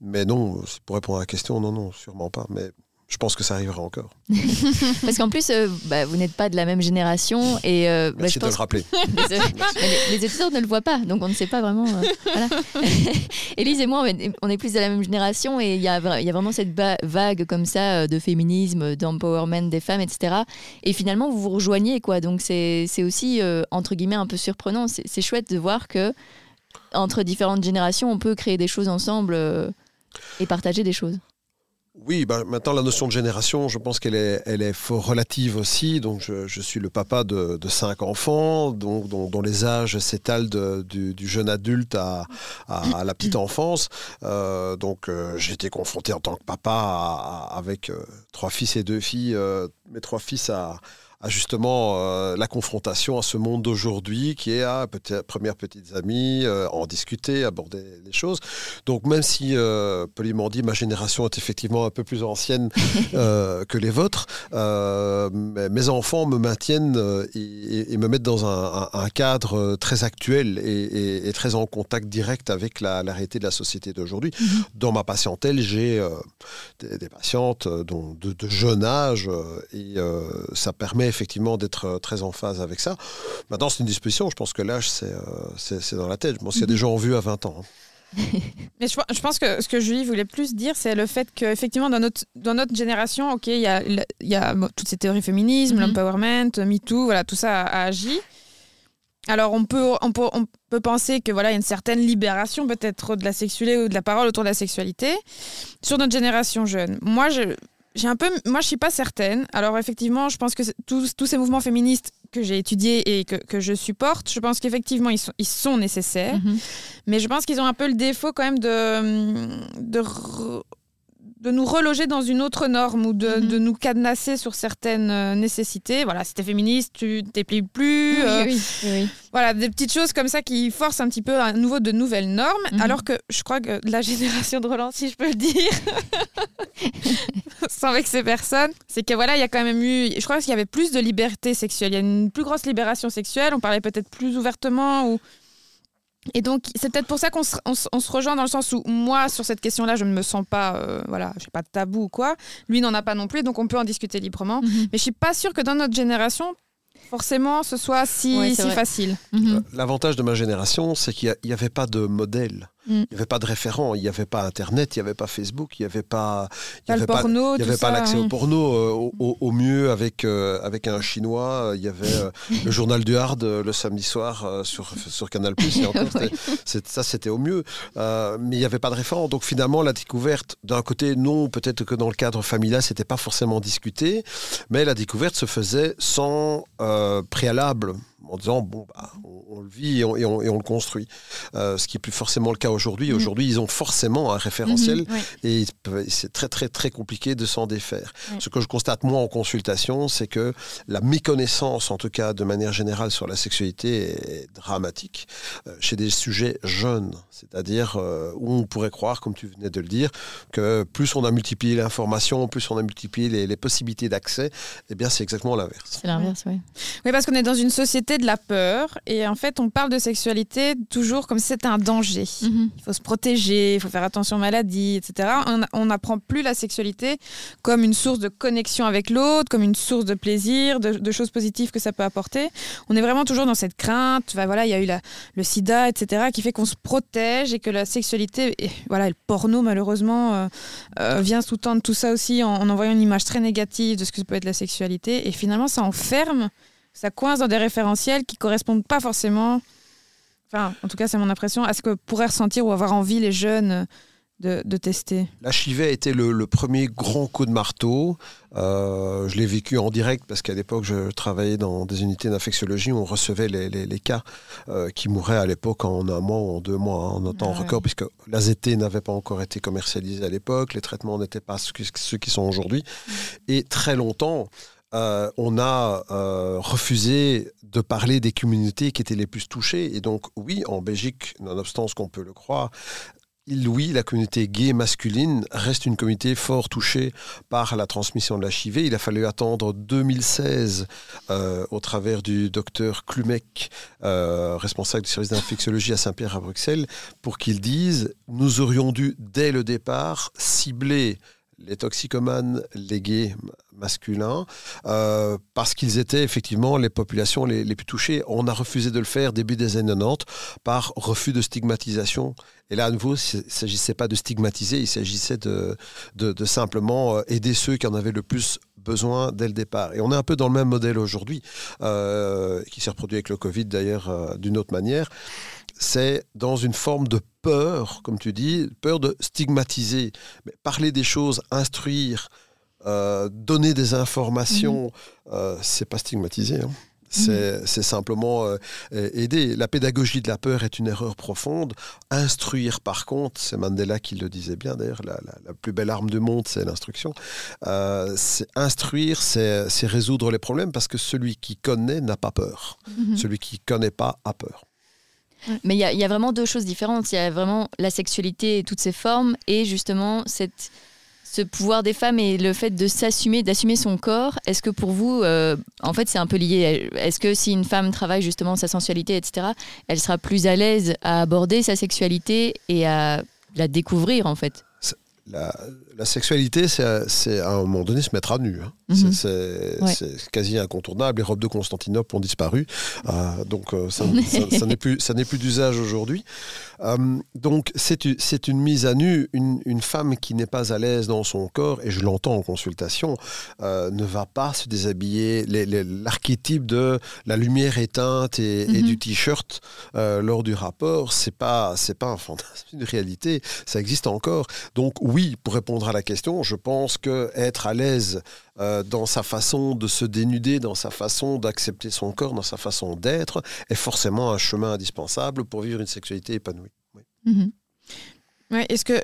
mais non, pour répondre à la question, non, non, sûrement pas. Je pense que ça arrivera encore. Parce qu'en plus, euh, bah, vous n'êtes pas de la même génération. Et, euh, bah, Merci de le rappeler. les, étudiants ne le voient pas, donc on ne sait pas vraiment. Euh, voilà. Élise et moi, on est plus de la même génération et il y a, y a vraiment cette vague comme ça de féminisme, d'empowerment des femmes, etc. Et finalement, vous vous rejoignez, quoi. Donc c'est aussi, entre guillemets, un peu surprenant. C'est chouette de voir que entre différentes générations, on peut créer des choses ensemble et partager des choses. Oui, bah, maintenant la notion de génération, je pense qu'elle est, elle relative aussi. Donc je, suis le papa de, cinq enfants, donc, dont, les âges s'étalent du, jeune adulte à, la petite enfance. Euh, donc euh, j'ai été confronté en tant que papa avec euh, trois fils et deux filles, mes trois fils à justement euh, la confrontation à ce monde d'aujourd'hui qui est à première petites amies, euh, en discuter, aborder les choses. Donc même si euh, poliment dit ma génération est effectivement un peu plus ancienne que les vôtres, mes enfants me maintiennent et, me mettent dans un, cadre très actuel et, très en contact direct avec la, réalité de la société d'aujourd'hui. Mm-hmm. Dans ma patientèle, j'ai des, patientes dont, de, de, jeune âge et ça permet effectivement d'être euh, très en phase avec ça. Maintenant, c'est une disposition. Je pense que l'âge, c'est euh, dans la tête. Je pense qu'il y a des mhm. gens en vue à 20 ans. Hein. Mais je, pense que ce que Julie voulait plus dire, c'est le fait qu'effectivement, dans notre, dans notre génération, ok, il y a, y a toutes ces théories féminisme, mm l'empowerment, MeToo, voilà, tout ça a, agi. Alors on peut, on peut, on peut penser que voilà, y a une certaine libération peut-être de la sexualité ou de la parole autour de la sexualité sur notre génération jeune. Moi, je, j'ai un peu, moi, je suis pas certaine. Alors effectivement, je pense que tous, tous ces mouvements féministes que j'ai étudiés et que, que, je supporte, je pense qu'effectivement, ils sont, ils sont nécessaires. Mhm. Mais je pense qu'ils ont un peu le défaut quand même de, de de nous reloger dans une autre norme ou de, mhm. de nous cadenasser sur certaines euh, nécessités. Voilà, si t'es féministe, tu t'es plus. Euh, oui, oui, Voilà, des petites choses comme ça qui forcent un petit peu à nouveau de nouvelles normes. Mhm. Alors que je crois que la génération de Roland, si je peux le dire, sans vexer personne, c'est que voilà, il y a quand même eu. Je crois qu'il y avait plus de liberté sexuelle. Il y a une plus grosse libération sexuelle. On parlait peut-être plus ouvertement ou. Et donc, c'est peut-être pour ça qu'on se, rejoint dans le sens où moi, sur cette question-là, je ne me sens pas, euh, voilà, j'ai pas de tabou ou quoi. Lui n'en a pas non plus, donc on peut en discuter librement. Mhm. Mais je suis pas sûre que dans notre génération, forcément, ce soit si, si facile. Mhm. L'avantage de ma génération, c'est qu'il n'y avait pas de modèle. Mm. Il n'y avait pas de référent, il n'y avait pas Internet, il n'y avait pas Facebook, il n'y avait pas, il y avait pas, il y avait pas l'accès au porno. Euh, au, mieux, avec, euh, avec un Chinois, il y avait euh, le journal du Hard le samedi soir sur, sur Canal+. Et encore, ça, c'était au mieux. mais il n'y avait pas de référent. Donc finalement, la découverte, d'un côté, non, peut-être que dans le cadre familial, c'était pas forcément discuté, mais la découverte se faisait sans préalable en disant bon, bah, on, le vit et on, et on, le construit. Euh, ce qui n'est plus forcément le cas aujourd'hui. Mm. Aujourd'hui, ils ont forcément un référentiel mm-hmm, et c'est très, très, très compliqué de s'en défaire. Ce que je constate, moi, en consultation, c'est que la méconnaissance, en tout cas de manière générale, sur la sexualité est dramatique euh, chez des sujets jeunes. C'est-à-dire euh, où on pourrait croire, comme tu venais de le dire, que plus on a multiplié l'information, plus on a multiplié les, les possibilités d'accès, eh bien, c'est exactement l'inverse. C'est l'inverse, oui. Oui, parce qu'on est dans une société de la peur. Et en fait, on parle de sexualité toujours comme si c'était un danger. Mhm. Il faut se protéger, il faut faire attention aux maladies, etc. On n'apprend plus la sexualité comme une source de connexion avec l'autre, comme une source de plaisir, de, choses positives que ça peut apporter. On est vraiment toujours dans cette crainte. voilà, il y a eu la, le sida, etc., qui fait qu'on se protège et que la sexualité, et voilà, le porno, malheureusement, euh, euh, vient sous-tendre tout ça aussi en, en envoyant une image très négative de ce que peut être la sexualité. Et finalement, ça enferme ça coince dans des référentiels qui correspondent pas forcément, enfin, en tout cas, c'est mon impression, à ce que pourraient ressentir ou avoir envie les jeunes de, de tester. L'HIV a été le, premier grand coup de marteau. Euh, je l'ai vécu en direct parce qu'à l'époque, je travaillais dans des unités d'infectiologie où on recevait les, les, cas euh, qui mouraient à l'époque en un mois ou en deux mois, hein, en un temps ah record, puisque l'AZT n'avait pas encore été commercialisé à l'époque, les traitements n'étaient pas ceux qui sont aujourd'hui. Mm. Et très longtemps, euh, on a euh, refusé de parler des communautés qui étaient les plus touchées. Et donc, oui, en Belgique, nonobstant ce qu'on peut le croire, oui, la communauté gay masculine reste une communauté fort touchée par la transmission de l'HIV. Il a fallu attendre 2016 euh, au travers du docteur Klumek, responsable du service d'infectiologie à Saint-Pierre à Bruxelles, pour qu'il dise nous aurions dû dès le départ cibler les toxicomanes, les gays masculins, euh, parce qu'ils étaient effectivement les populations les, plus touchées. On a refusé de le faire début des années 90 par refus de stigmatisation. Et là, à nouveau, il ne s'agissait pas de stigmatiser, il s'agissait de, simplement euh, aider ceux qui en avaient le plus besoin dès le départ. Et on est un peu dans le même modèle aujourd'hui, euh, qui s'est reproduit avec le Covid d'ailleurs d'une autre manière c'est dans une forme de peur, comme tu dis, peur de stigmatiser. Mais parler des choses, instruire, euh, donner des informations, ce mhm. euh, c'est pas stigmatiser. Hein. Mhm. C'est simplement euh, aider. La pédagogie de la peur est une erreur profonde. Instruire, par contre, c'est Mandela qui le disait bien d'ailleurs, la, plus belle arme du monde, c'est l'instruction. instruire, c'est résoudre les problèmes parce que celui qui connaît n'a pas peur. Mhm. Celui qui connaît pas a peur. Mais il y, a vraiment deux choses différentes. Il y a vraiment la sexualité et toutes ses formes et justement cette, ce pouvoir des femmes et le fait de s'assumer, d'assumer son corps. Est-ce que pour vous, euh, en fait, c'est un peu lié Est-ce que si une femme travaille justement sa sensualité, etc., elle sera plus à l'aise à aborder sa sexualité et à la découvrir en fait? La, sexualité, c'est à un moment donné se mettre à nu. Hein. Mhm. C'est quasi incontournable. Les robes de Constantinople ont disparu. Euh, donc, euh, ça, ça, n'est plus, plus d'usage aujourd'hui. Euh, donc, c'est une mise à nu. Une, une femme qui n'est pas à l'aise dans son corps, et je l'entends en consultation, ne va pas se déshabiller. L'archétype de la lumière éteinte et, et mhm. du t-shirt lors du rapport, c'est pas, pas un fantasme, une réalité. Ça existe encore. Donc, oui, pour répondre à la question, je pense que être à l'aise euh, dans sa façon de se dénuder, dans sa façon d'accepter son corps, dans sa façon d'être, est forcément un chemin indispensable pour vivre une sexualité épanouie. Oui. Mhm. Est-ce que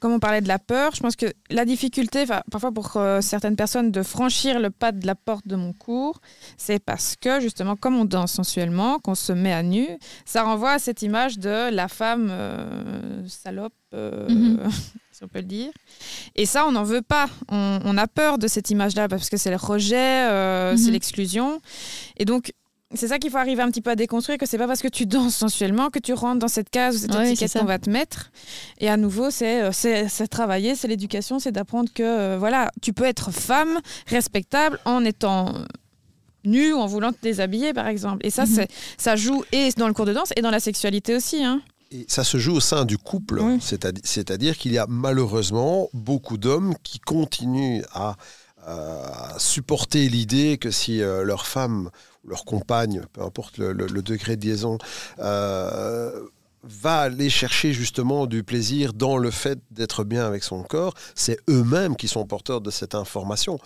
comme on parlait de la peur, je pense que la difficulté, parfois pour euh, certaines personnes, de franchir le pas de la porte de mon cours, c'est parce que justement, comme on danse sensuellement, qu'on se met à nu, ça renvoie à cette image de la femme euh, salope, euh, mhm. si on peut le dire. Et ça, on n'en veut pas. On, a peur de cette image-là parce que c'est le rejet, c'est mhm. l'exclusion. Et donc, c'est ça qu'il faut arriver un petit peu à déconstruire, que c'est pas parce que tu danses sensuellement que tu rentres dans cette case ou cette étiquette qu'on va te mettre. Et à nouveau, c'est euh, c'est travailler, c'est l'éducation, c'est d'apprendre que euh, voilà, tu peux être femme respectable en étant nue ou en voulant te déshabiller, par exemple. Et ça, mhm. ça joue et dans le cours de danse et dans la sexualité aussi. Hein. Et ça se joue au sein du couple, c'est-à-dire qu'il y a malheureusement beaucoup d'hommes qui continuent à, supporter l'idée que si euh, leur femme leur compagne, peu importe le, degré de liaison, euh, va aller chercher justement du plaisir dans le fait d'être bien avec son corps, c'est eux-mêmes qui sont porteurs de cette information.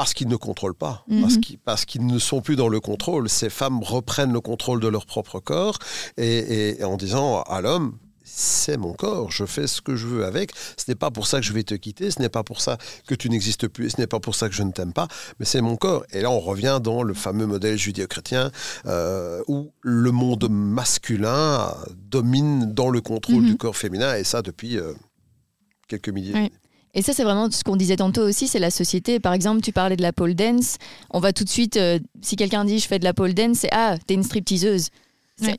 Parce qu'ils ne contrôlent pas, mhm. parce qu'ils ne sont plus dans le contrôle. Ces femmes reprennent le contrôle de leur propre corps et en disant à l'homme, c'est mon corps, je fais ce que je veux avec. Ce n'est pas pour ça que je vais te quitter, ce n'est pas pour ça que tu n'existes plus, ce n'est pas pour ça que je ne t'aime pas, mais c'est mon corps. Et là, on revient dans le fameux modèle judéo-chrétien euh, où le monde masculin domine dans le contrôle du mhm. corps féminin, et ça depuis euh, quelques milliers d'années. Et ça, c'est vraiment ce qu'on disait tantôt aussi, c'est la société. Par exemple, tu parlais de la pole dance. On va tout de suite, euh, si quelqu'un dit je fais de la pole dance, c'est ah, t'es une stripteaseuse.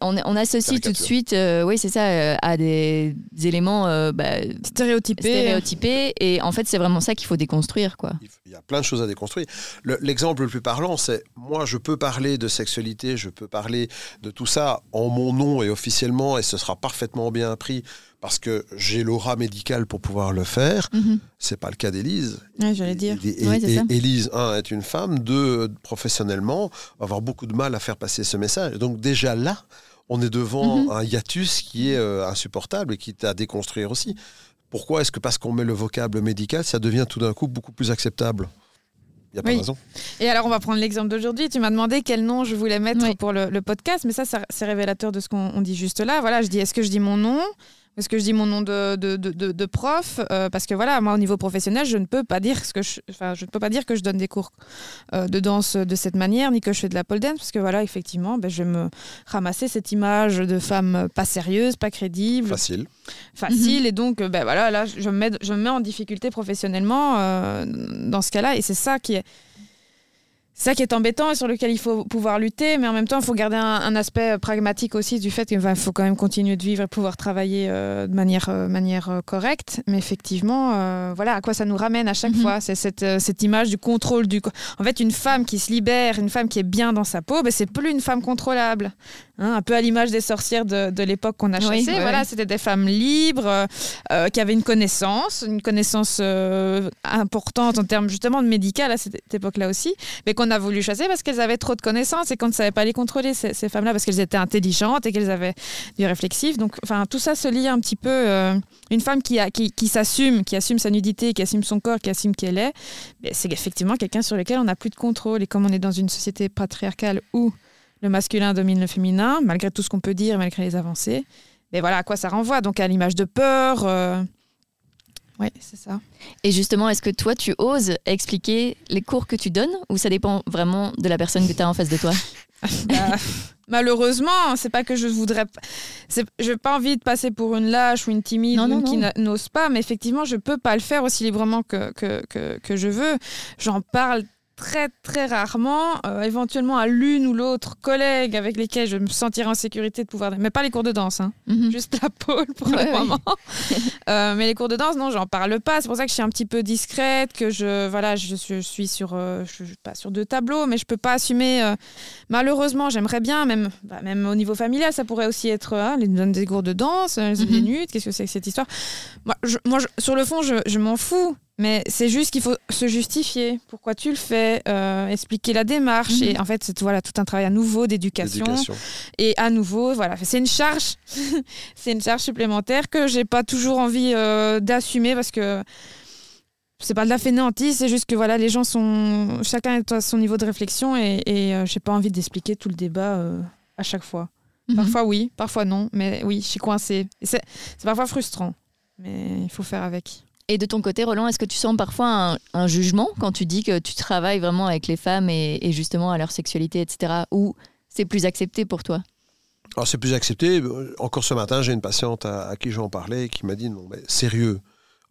On, associe tout de suite, euh, oui, c'est ça, euh, à des, éléments euh, bah, stéréotypés. stéréotypés. Et en fait, c'est vraiment ça qu'il faut déconstruire. Quoi. Il y a plein de choses à déconstruire. L'exemple le, plus parlant, c'est moi, je peux parler de sexualité, je peux parler de tout ça en mon nom et officiellement, et ce sera parfaitement bien appris parce que j'ai l'aura médicale pour pouvoir le faire. Ce mhm. C'est pas le cas d'Élise. Oui, j'allais dire. Élise, un, est une femme, deux, professionnellement, va avoir beaucoup de mal à faire passer ce message. Donc déjà là, on est devant mhm. un hiatus qui est euh, insupportable et qui est à déconstruire aussi. Pourquoi est-ce que parce qu'on met le vocable médical, ça devient tout d'un coup beaucoup plus acceptable? Il n'y a pas raison. Et alors, on va prendre l'exemple d'aujourd'hui. Tu m'as demandé quel nom je voulais mettre pour le, le, podcast, mais ça, c'est révélateur de ce qu'on dit juste là. Voilà, je dis, est-ce que je dis mon nom? Est-ce que je dis mon nom de, de, de, de prof euh, Parce que voilà, moi au niveau professionnel, je ne peux pas dire ce que je, enfin, je ne peux pas dire que je donne des cours euh, de danse de cette manière, ni que je fais de la pole dance, parce que voilà, effectivement, ben, je vais me ramasser cette image de femme pas sérieuse, pas crédible, facile, facile, et donc ben voilà, là, je me mets, je me mets en difficulté professionnellement euh, dans ce cas-là, et c'est ça qui est ça qui est embêtant et sur lequel il faut pouvoir lutter, mais en même temps, il faut garder un, aspect pragmatique aussi du fait qu'il faut quand même continuer de vivre et pouvoir travailler euh, de manière, euh, manière euh, correcte. Mais effectivement, voilà à quoi ça nous ramène à chaque mhm. fois. C'est cette, cette, image du contrôle du. En fait, une femme qui se libère, une femme qui est bien dans sa peau, ben, c'est plus une femme contrôlable. Hein, un peu à l'image des sorcières de, de l'époque qu'on a chassées. voilà, c'était des femmes libres qui avaient une connaissance, une connaissance importante en termes justement de médical à cette, époque-là aussi, mais qu'on a voulu chasser parce qu'elles avaient trop de connaissances et qu'on ne savait pas les contrôler, ces, femmes-là, parce qu'elles étaient intelligentes et qu'elles avaient du réflexif. Donc, enfin, tout ça se lie un petit peu. Euh, une femme qui, s'assume, qui assume sa nudité, qui assume son corps, qui assume qui elle est, c'est effectivement quelqu'un sur lequel on n'a plus de contrôle. Et comme on est dans une société patriarcale où le masculin domine le féminin, malgré tout ce qu'on peut dire, malgré les avancées, mais voilà à quoi ça renvoie. Donc à l'image de peur. Euh, oui, c'est ça. Et justement, est-ce que toi, tu oses expliquer les cours que tu donnes ou ça dépend vraiment de la personne que tu as en face de toi? Bah, Malheureusement, c'est pas que je voudrais. Je n'ai pas envie de passer pour une lâche ou une timide ou qui n'ose pas, mais effectivement, je peux pas le faire aussi librement que, que, que, que je veux. J'en parle très très rarement, euh, éventuellement à l'une ou l'autre collègue avec lesquels je me sentirais en sécurité de pouvoir... Mais pas les cours de danse, hein. Mhm. juste la pôle pour Ouais, le moment. Euh, mais les cours de danse, non, j'en parle pas. C'est pour ça que je suis un petit peu discrète, que je, voilà, je, suis- je suis sur, euh, je, pas sur deux tableaux, mais je peux pas assumer. malheureusement, j'aimerais bien, même, bah, même au niveau familial, ça pourrait aussi être, hein, les donne des cours de danse, les minutes, qu'est-ce que c'est que cette histoire? Moi, moi sur le fond, je, je m'en fous. Mais c'est juste qu'il faut se justifier. Pourquoi tu le fais euh, Expliquer la démarche. Mhm. Et en fait, c'est voilà, tout un travail à nouveau d'éducation. Et à nouveau, voilà, c'est une charge, c'est une charge supplémentaire que j'ai pas toujours envie euh, d'assumer parce que c'est pas de la fainéantise, c'est juste que voilà, les gens sont, chacun est à son niveau de réflexion et, et euh, j'ai pas envie d'expliquer tout le débat euh, à chaque fois. Mhm. Parfois oui, parfois non, mais oui, je suis coincée. C'est parfois frustrant, mais il faut faire avec. Et de ton côté, Roland, est-ce que tu sens parfois un, jugement quand tu dis que tu travailles vraiment avec les femmes et, justement à leur sexualité, etc. Ou c'est plus accepté pour toi? Alors c'est plus accepté. Euh, Encore ce matin, j'ai une patiente à, à qui j'en parlais qui m'a dit non mais sérieux.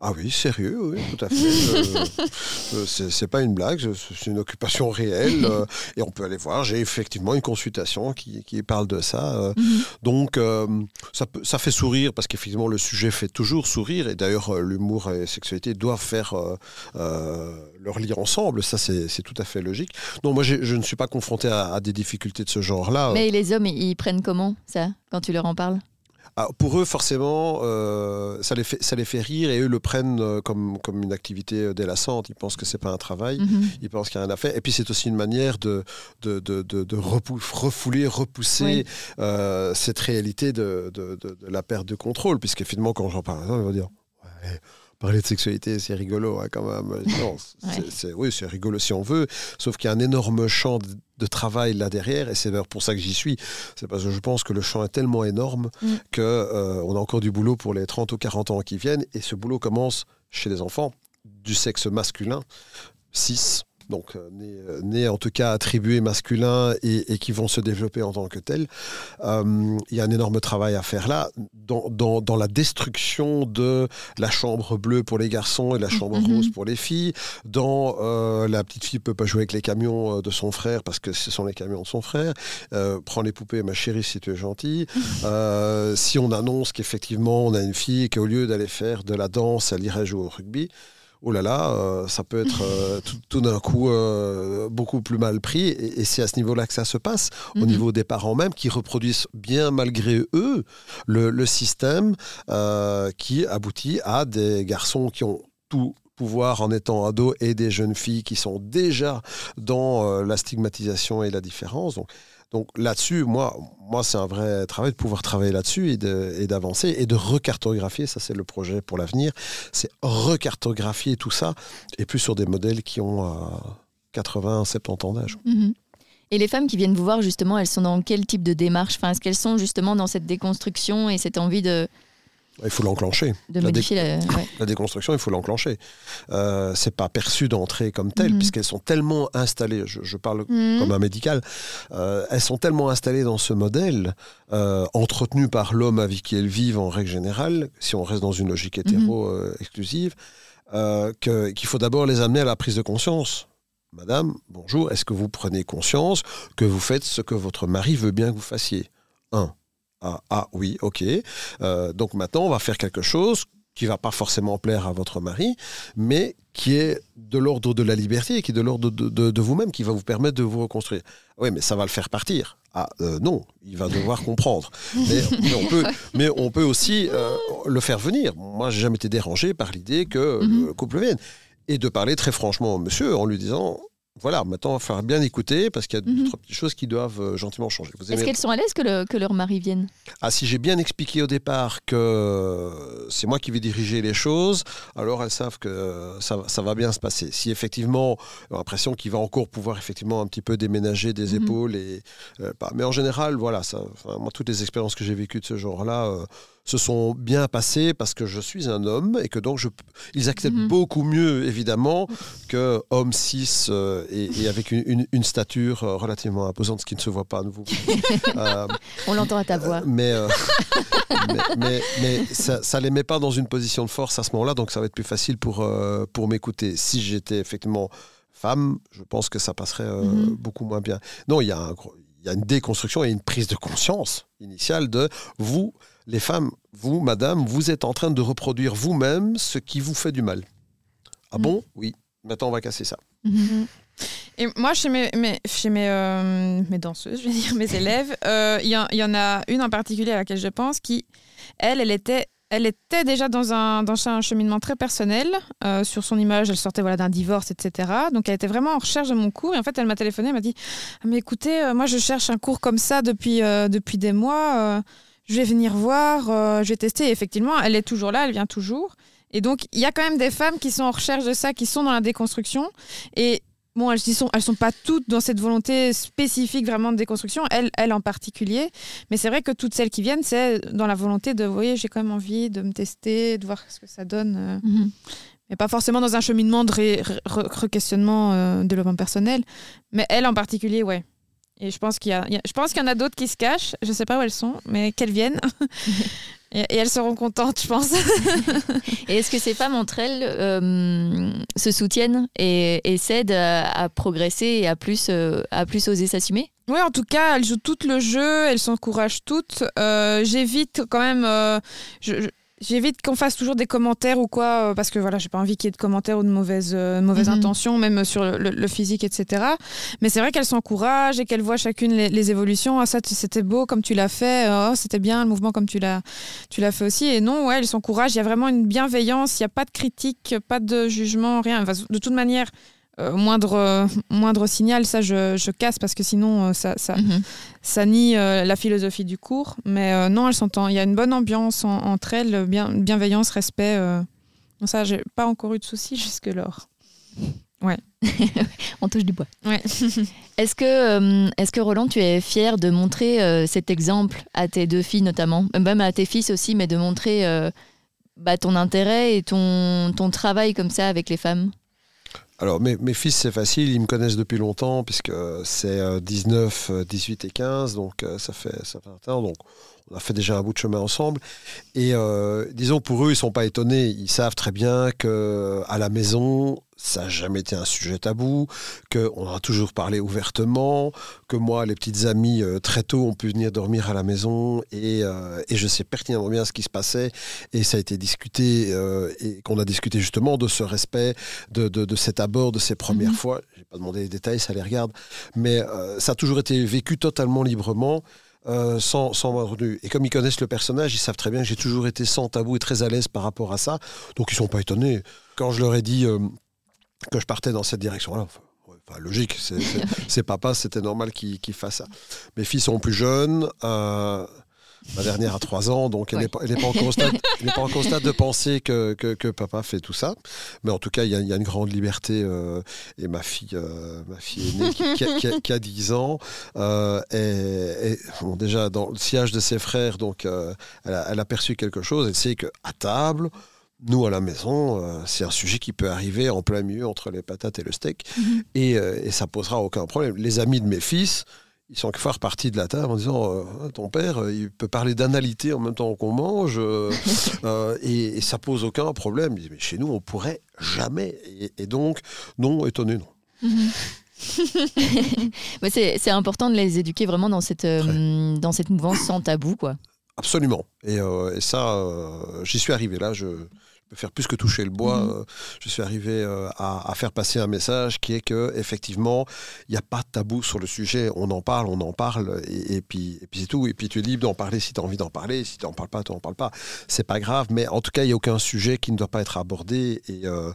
Ah oui, sérieux, oui, tout à fait. Euh, c'est pas une blague, c'est une occupation réelle. euh, et on peut aller voir, j'ai effectivement une consultation qui, qui parle de ça. euh, donc euh, ça, peut- ça fait sourire parce qu'effectivement le sujet fait toujours sourire. Et d'ailleurs, l'humour et la sexualité doivent faire leur lien ensemble. Ça, c'est tout à fait logique. Non, moi, je ne suis pas confronté à, à des difficultés de ce genre-là. Mais les hommes, ils prennent comment ça quand tu leur en parles? Ah, pour eux, forcément, euh, ça, les fait, ça les fait rire et eux le prennent euh, comme, comme une activité euh, délassante. Ils pensent que c'est pas un travail, Mhm. ils pensent qu'il n'y a rien à faire. Et puis, c'est aussi une manière de, de, de, de, de repou- refouler, repousser Oui. euh, cette réalité de, la perte de contrôle. Puisqu'effectivement, quand j'en parle, ils vont dire Ouais, Parler de sexualité, c'est rigolo hein, quand même. Non, c'est- Ouais. c'est- oui, c'est rigolo si on veut, sauf qu'il y a un énorme champ de, de travail là derrière, et c'est d'ailleurs pour ça que j'y suis. C'est parce que je pense que le champ est tellement énorme Mm. que euh, on a encore du boulot pour les 30 ou 40 ans qui viennent, et ce boulot commence chez les enfants du sexe masculin, 6, donc euh, nés, euh, nés en tout cas attribués masculins et, et qui vont se développer en tant que tels. Euh, Il y a un énorme travail à faire là, dans, dans, dans la destruction de la chambre bleue pour les garçons et la chambre Mhm. rose pour les filles, dans euh, la petite fille peut pas jouer avec les camions de son frère parce que ce sont les camions de son frère, euh, prends les poupées ma chérie si tu es gentille, si on annonce qu'effectivement on a une fille et qu'au lieu d'aller faire de la danse, elle irait jouer au rugby, oh là là, euh, ça peut être euh, tout, tout d'un coup euh, beaucoup plus mal pris. Et, et c'est à ce niveau-là que ça se passe, au Mhm. niveau des parents même, qui reproduisent bien malgré eux le, le système qui aboutit à des garçons qui ont tout pouvoir en étant ados et des jeunes filles qui sont déjà dans la stigmatisation et la différence. Donc, donc là-dessus, moi, moi c'est un vrai travail de pouvoir travailler là-dessus et d'avancer et, de recartographier, ça c'est le projet pour l'avenir, c'est recartographier tout ça et plus sur des modèles qui ont euh, 80, 70 ans d'âge. Mhm. Et les femmes qui viennent vous voir, justement, elles sont dans quel type de démarche? Enfin, Est-ce qu'elles sont justement dans cette déconstruction et cette envie de, Il faut l'enclencher. de La modifier la... ouais. La déconstruction, il faut l'enclencher. Euh, c'est pas perçu d'entrée comme tel, Mhm. puisqu'elles sont tellement installées. Je, je parle Mhm. comme un médical. euh, elles sont tellement installées dans ce modèle, euh, entretenu par l'homme avec qui elles vivent en règle générale, si on reste dans une logique hétéro euh, exclusive, euh, qu'il faut d'abord les amener à la prise de conscience. Madame, bonjour, est-ce que vous prenez conscience que vous faites ce que votre mari veut bien que vous fassiez? Un. Ah, ah, oui, ok. Euh, donc maintenant, on va faire quelque chose qui va pas forcément plaire à votre mari, mais qui est de l'ordre de la liberté, qui est de l'ordre de, de- de vous-même, qui va vous permettre de vous reconstruire. Oui, mais ça va le faire partir. Ah euh, non, il va devoir comprendre. Mais, mais on peut, mais on peut aussi euh, le faire venir. Moi, j'ai jamais été dérangé par l'idée que Mhm. le couple vienne et de parler très franchement au monsieur en lui disant. Voilà, maintenant, il va falloir bien écouter parce qu'il y a Mhm. trois petites choses qui doivent euh, gentiment changer. Est-ce aimez- qu'elles sont à l'aise que, le- que leur mari vienne? Ah, si j'ai bien expliqué au départ que c'est moi qui vais diriger les choses, alors elles savent que ça, va- ça va bien se passer. Si effectivement, on a l'impression qu'il va encore pouvoir effectivement un petit peu déménager des Mhm. épaules, et, euh, mais en général, voilà, ça, enfin, moi, toutes les expériences que j'ai vécues de ce genre-là euh, se sont bien passées parce que je suis un homme et que donc je, ils acceptent Mhm. beaucoup mieux, évidemment, que homme cis euh, et, et avec une, une- une stature euh, relativement imposante, ce qui ne se voit pas à nouveau. Euh, On l'entend à ta voix. mais, mais, mais, mais ça ne les met pas dans une position de force à ce moment-là, donc ça va être plus facile pour, pour m'écouter. Si j'étais effectivement femme, je pense que ça passerait euh, mhm. beaucoup moins bien. Non, il y, a il y a une déconstruction et une prise de conscience initiale de vous, les femmes, vous, madame, vous êtes en train de reproduire vous-même ce qui vous fait du mal. Ah mhm. bon? Oui. Maintenant, on va casser ça. Mhm. Et moi, chez mes, chez mes, euh, mes, danseuses, je vais dire, mes élèves, euh, il y, y, en a une en particulier à laquelle je pense qui, elle, elle était elle était déjà dans un, dans un cheminement très personnel. Euh, sur son image, elle sortait voilà, d'un divorce, etc. Donc, elle était vraiment en recherche de mon cours. Et en fait, elle m'a téléphoné, elle m'a dit Mais écoutez, euh, moi, je cherche un cours comme ça depuis, euh, depuis des mois. je vais venir voir, je vais tester. Et effectivement, elle est toujours là, elle vient toujours. Et donc, il y a quand même des femmes qui sont en recherche de ça, qui sont dans la déconstruction. Et Bon, elles ne sont, elles sont pas toutes dans cette volonté spécifique vraiment de déconstruction, elles, elles en particulier. Mais c'est vrai que toutes celles qui viennent, c'est dans la volonté de, vous voyez, j'ai quand même envie de me tester, de voir ce que ça donne. Euh. Mhm. Mais pas forcément dans un cheminement de re-questionnement euh, de développement personnel. Mais elles en particulier, ouais. Et je pense qu'il y, a, je pense qu'il y en a d'autres qui se cachent. Je ne sais pas où elles sont, mais qu'elles viennent. Et, elles seront contentes, je pense. et est-ce que ces femmes entre elles euh, se soutiennent et, et s'aident à, progresser et à plus, euh, à plus oser s'assumer? Oui, en tout cas, elles jouent toutes le jeu, elles s'encouragent toutes. Euh, j'évite quand même. je, J'évite qu'on fasse toujours des commentaires ou quoi, euh, parce que voilà, j'ai pas envie qu'il y ait de commentaires ou de mauvaises, euh, mauvaises mhm. intentions, même sur le, physique, etc. Mais c'est vrai qu'elles s'encouragent et qu'elles voient chacune les, évolutions. Ah, ça, c'était beau comme tu l'as fait. Oh, c'était bien le mouvement comme tu l'as, tu l'as fait aussi. Et non, ouais, elles s'encouragent. Il y a vraiment une bienveillance. Il n'y a pas de critique, pas de jugement, rien. de toute manière, euh, moindre, moindre signal, ça je, je, casse parce que sinon euh, ça, ça, mhm. ça nie euh, la philosophie du cours. Mais non, elles s'entendent. Il y a une bonne ambiance entre elles, bien, bienveillance, respect. Donc ça, j'ai pas encore eu de soucis jusque-lors. Ouais. On touche du bois. Ouais. est-ce que, est que Roland, tu es fier de montrer cet exemple à tes deux filles notamment, même à tes fils aussi, mais de montrer bah, ton intérêt et ton, ton travail comme ça avec les femmes? Alors, mes, fils, c'est facile, ils me connaissent depuis longtemps, puisque c'est 19, euh, 18 euh, et 15, donc euh, ça fait, ça fait un temps. Donc, on a fait déjà un bout de chemin ensemble. Et disons, pour eux, ils ne sont pas étonnés. Ils savent très bien qu'à la maison, ça n'a jamais été un sujet tabou, qu'on a toujours parlé ouvertement, que moi, les petites amies, euh, très tôt, ont pu venir dormir à la maison et, euh, et, je sais pertinemment bien ce qui se passait et ça a été discuté euh, et qu'on a discuté justement de ce respect, de, de, de cet abord, de ces premières mhm. fois. Je n'ai pas demandé les détails, ça les regarde, mais ça a toujours été vécu totalement librement. Sans, sans moindre Et comme ils connaissent le personnage, ils savent très bien que j'ai toujours été sans tabou et très à l'aise par rapport à ça. Donc ils sont pas étonnés. Quand je leur ai dit que je partais dans cette direction-là. Enfin, logique, c'est papa, c'était normal qu'il fasse ça. Mes filles sont plus jeunes. Euh, ma dernière a 3 ans, donc elle n'est pas, au stade, pas stade de penser que, que, papa fait tout ça. Mais en tout cas, il y, a une grande liberté. Euh, et ma fille, euh, ma fille aînée, qui, qui, a, 10 ans, est, bon, déjà dans le sillage de ses frères, donc elle a, elle, a, perçu quelque chose. Elle sait qu'à table, nous, à la maison, euh, c'est un sujet qui peut arriver en plein milieu entre les patates et le steak. Mhm. et, euh, et, ça posera aucun problème. Les amis de mes fils, ils sont fois repartis de la table en disant euh, Ton père, il peut parler d'analité en même temps qu'on mange, et, ça pose aucun problème. Ils disent, Mais chez nous, on pourrait jamais. Et, donc, non, étonné, non. Mhm. c'est important de les éduquer vraiment dans cette, dans cette mouvance sans tabou. quoi. Absolument. Et, ça, j'y suis arrivé là. Je, faire plus que toucher le bois. Mhm. Euh, je suis arrivé euh, à, faire passer un message qui est que effectivement, il n'y a pas de tabou sur le sujet. On en parle, on en parle, et, puis, et puis c'est tout. Et puis tu es libre d'en parler si tu as envie d'en parler. Si tu n'en parles pas, tu n'en parles pas. C'est pas grave. Mais en tout cas, il n'y a aucun sujet qui ne doit pas être abordé. Et, euh,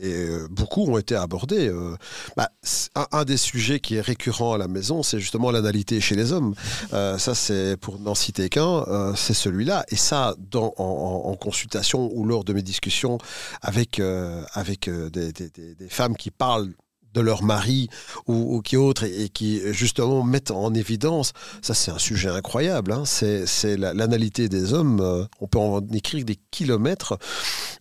et euh, beaucoup ont été abordés. Euh, bah, un, des sujets qui est récurrent à la maison, c'est justement l'analité chez les hommes. Euh, ça, c'est pour n'en citer qu'un, c'est celui-là. Et ça, en, consultation ou lors de mes discussions avec, avec des, femmes qui parlent de leur mari ou, qui autre et, qui justement mettent en évidence, ça c'est un sujet incroyable, hein. c'est l'analité des hommes, euh, on peut en écrire des kilomètres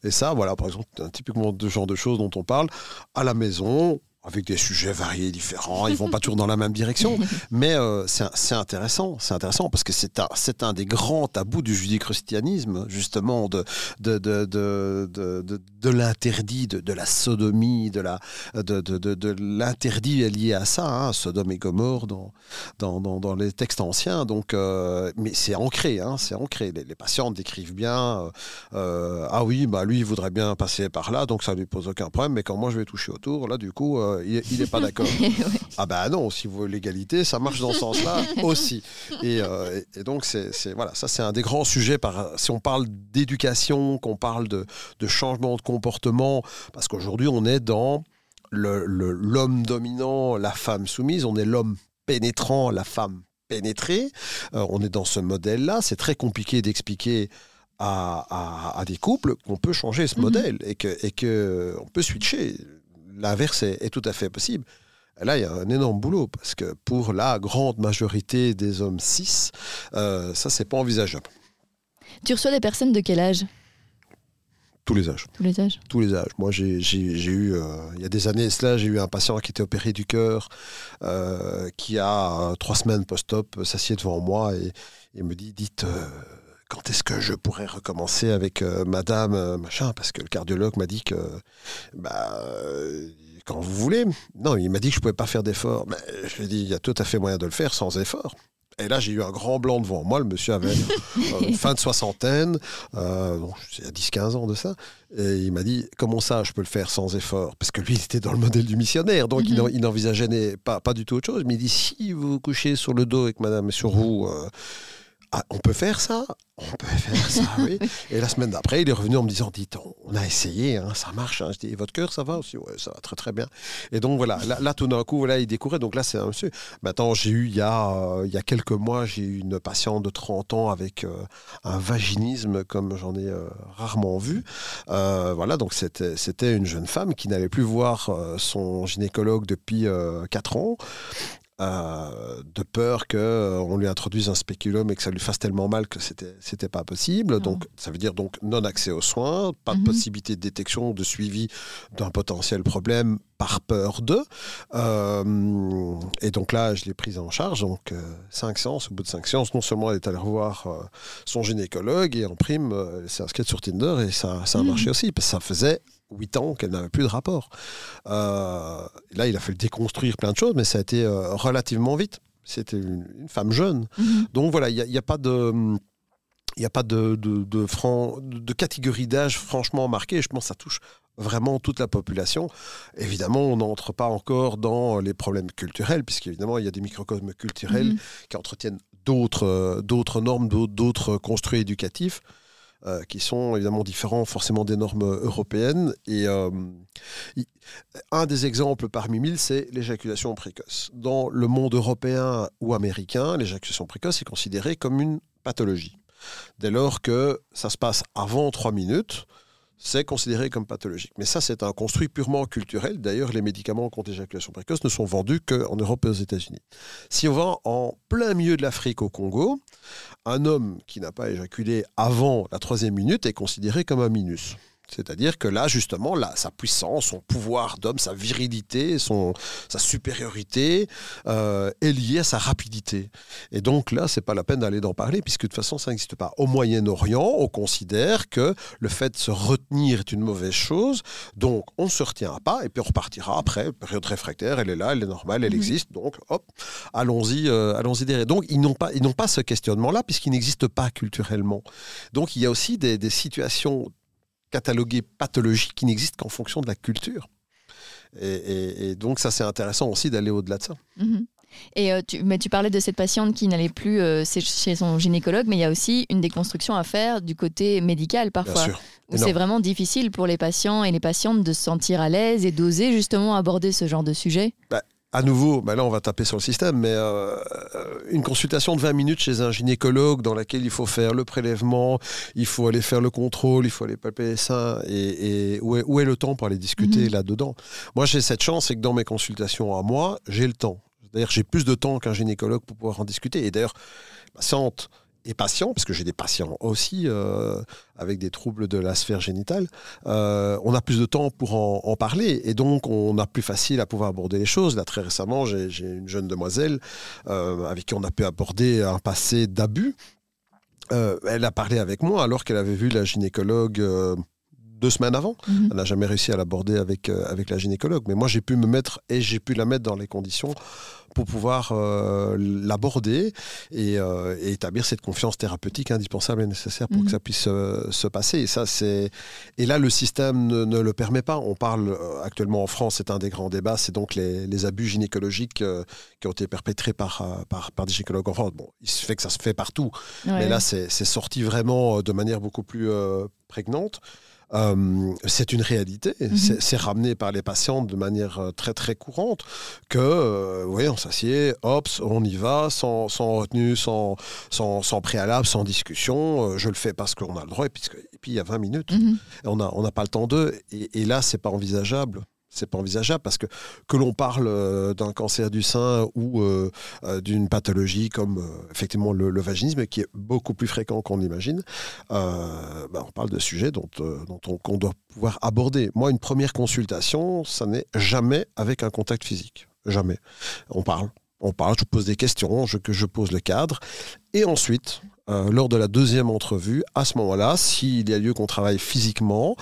et ça voilà par exemple typiquement de genre de choses dont on parle à la maison, avec des sujets variés, différents. Ils vont pas toujours dans la même direction, mais euh, c'est intéressant. C'est intéressant parce que c'est un, un des grands tabous du judéo-christianisme, justement, de, de, de, de, de, l'interdit, de, la sodomie, de, la, de, de, de, l'interdit lié à ça, hein, Sodome et Gomorre dans, dans, dans, dans les textes anciens. Donc, euh, mais c'est ancré, hein, c'est ancré. Les, les, patients décrivent bien, euh, ah oui, bah lui, il voudrait bien passer par là, donc ça lui pose aucun problème, mais quand moi je vais toucher autour, là, du coup, il n'est pas d'accord. Ah ben non, si vous voulez l'égalité, ça marche dans ce sens-là aussi. Euh, et, donc, c'est voilà, ça c'est un des grands sujets. Par, si on parle d'éducation, qu'on parle de, changement de comportement, parce qu'aujourd'hui on est dans l'homme dominant, la femme soumise, on est l'homme pénétrant, la femme pénétrée. Euh, on est dans ce modèle-là. C'est très compliqué d'expliquer à, des couples qu'on peut changer ce mhm. modèle et que, et que on peut switcher l'inverse est, tout à fait possible. là, il y a un énorme boulot parce que pour la grande majorité des hommes cis, euh, ça, c'est pas envisageable. Tu reçois des personnes de quel âge? Tous les âges. Tous les âges. Tous les âges. Moi, j'ai eu, euh, il y a des années cela, j'ai eu un patient qui était opéré du cœur, euh, qui a trois semaines post-op, s'assied devant moi et, et, me dit, dites, quand est-ce que je pourrais recommencer avec euh, madame euh, machin? Parce que le cardiologue m'a dit que bah, euh, quand vous voulez. Non, il m'a dit que je ne pouvais pas faire d'effort. Mais je lui ai dit, il y a tout à fait moyen de le faire sans effort. Et là, j'ai eu un grand blanc devant moi. Le monsieur avait fin de soixantaine, euh, il y a 10-15 ans de ça. Et il m'a dit Comment ça, je peux le faire sans effort? Parce que lui, il était dans le modèle du missionnaire, donc il mhm. n'envisageait pas, pas du tout autre chose. Mais il dit Si vous vous couchez sur le dos avec madame sur vous, ah, on peut faire ça? On peut faire ça, oui. Et la semaine d'après, il est revenu en me disant, dites, on a essayé, hein, ça marche. Hein. Je dis, votre cœur, ça va? Aussi Oui, ça va très très bien. Et donc voilà, là, tout d'un coup, voilà, il découvrait. Donc là, c'est un monsieur. Maintenant, j'ai eu, il y, a, euh, il y a quelques mois, j'ai eu une patiente de 30 ans avec euh, un vaginisme comme j'en ai euh, rarement vu. voilà, donc c'était, c'était une jeune femme qui n'allait plus voir son gynécologue depuis 4 ans. Euh, de peur qu'on euh, lui introduise un spéculum et que ça lui fasse tellement mal que c'était c'était pas possible. Donc ça veut dire donc non accès aux soins, pas de mhm. possibilité de détection, de suivi d'un potentiel problème par peur de. Euh, et donc là, je l'ai prise en charge. Donc cinq séances. Au bout de cinq séances, non seulement elle est allée revoir son gynécologue et en prime, elle s'est inscrite sur Tinder et ça, ça a mhm. marché aussi parce que ça faisait 8 ans qu'elle n'avait plus de rapport. Euh, là, il a fallu déconstruire plein de choses, mais ça a été euh, relativement vite. C'était une, femme jeune. Mhm. Donc voilà, il n'y a, pas de... Il n'y a pas de, de, de catégorie d'âge franchement marquée. Je pense que ça touche vraiment toute la population. Évidemment, on n'entre pas encore dans les problèmes culturels, puisqu'évidemment, il y a des microcosmes culturels mhm. qui entretiennent d'autres, d'autres normes, d'autres construits éducatifs. Euh, qui sont évidemment différents forcément des normes européennes. Et euh, un des exemples parmi mille, c'est l'éjaculation précoce. Dans le monde européen ou américain, l'éjaculation précoce est considérée comme une pathologie. Dès lors que ça se passe avant trois minutes, c'est considéré comme pathologique. Mais ça, c'est un construit purement culturel. D'ailleurs, les médicaments contre l'éjaculation précoce ne sont vendus qu'en Europe et aux États-Unis. Si on va en plein milieu de l'Afrique, au Congo, un homme qui n'a pas éjaculé avant la troisième minute est considéré comme un minus. C'est-à-dire que là, justement, là, sa puissance, son pouvoir d'homme, sa virilité, son, sa supériorité euh, est liée à sa rapidité. Et donc là, c'est pas la peine d'aller d'en parler, puisque de toute façon, ça n'existe pas. Au Moyen-Orient, on considère que le fait de se retenir est une mauvaise chose, donc on ne se retient pas, et puis on repartira après. Période réfractaire, elle est là, elle est normale, elle mhm. existe, donc hop, allons-y, euh, allons-y derrière. Donc ils n'ont pas, ils n'ont pas ce questionnement-là, puisqu'il n'existe pas culturellement. Donc il y a aussi des, des situations catalogué pathologique qui n'existe qu'en fonction de la culture. Et, donc ça, c'est intéressant aussi d'aller au-delà de ça. Mhm. Et euh, tu, mais tu parlais de cette patiente qui n'allait plus euh, chez son gynécologue, mais il y a aussi une déconstruction à faire du côté médical parfois. Où c'est vraiment difficile pour les patients et les patientes de se sentir à l'aise et d'oser justement aborder ce genre de sujet. Bah, à nouveau, bah là on va taper sur le système, mais euh, une consultation de 20 minutes chez un gynécologue dans laquelle il faut faire le prélèvement, il faut aller faire le contrôle, il faut aller palper les seins, et, où, est, le temps pour aller discuter mhm. là-dedans Moi j'ai cette chance, c'est que dans mes consultations à moi, j'ai le temps. D'ailleurs j'ai plus de temps qu'un gynécologue pour pouvoir en discuter. Et d'ailleurs, ma patiente et patients, parce que j'ai des patients aussi euh, avec des troubles de la sphère génitale, euh, on a plus de temps pour en, parler et donc on a plus facile à pouvoir aborder les choses. Là, très récemment, j'ai une jeune demoiselle euh, avec qui on a pu aborder un passé d'abus. elle a parlé avec moi alors qu'elle avait vu la gynécologue deux semaines avant. Mhm. Elle n'a jamais réussi à l'aborder avec, euh, avec la gynécologue. Mais moi, j'ai pu me mettre et j'ai pu la mettre dans les conditions pour pouvoir euh, l'aborder euh, et, établir cette confiance thérapeutique indispensable et nécessaire pour que mhm. ça puisse se passer. Et, ça, c'est... et là, le système ne, le permet pas. On parle actuellement en France, c'est un des grands débats, c'est donc les, abus gynécologiques qui ont été perpétrés par, par, par, des gynécologues en France. Bon, il se fait que ça se fait partout, mais là, c'est, c'est sorti vraiment de manière beaucoup plus prégnante. Euh, c'est une réalité. Mhm. C'est ramené par les patients de manière euh, très très courante que, euh, oui, on s'assied, hop, on y va, sans, sans retenue, sans, sans, préalable, sans discussion. je le fais parce qu'on a le droit, et puis, il y a 20 minutes. Mhm. on n'a on pas le temps d'eux. Et, et là, c'est pas envisageable c'est pas envisageable parce que que l'on parle euh, d'un cancer du sein ou euh, euh, d'une pathologie comme effectivement le, vaginisme qui est beaucoup plus fréquent qu'on imagine, bah, on parle de sujets dont, dont on, qu'on doit pouvoir aborder. Moi, une première consultation, ça n'est jamais avec un contact physique, jamais. On parle, on parle, je pose des questions, je, je pose le cadre, et ensuite, euh, lors de la deuxième entrevue, à ce moment-là, s'il y a lieu qu'on travaille physiquement,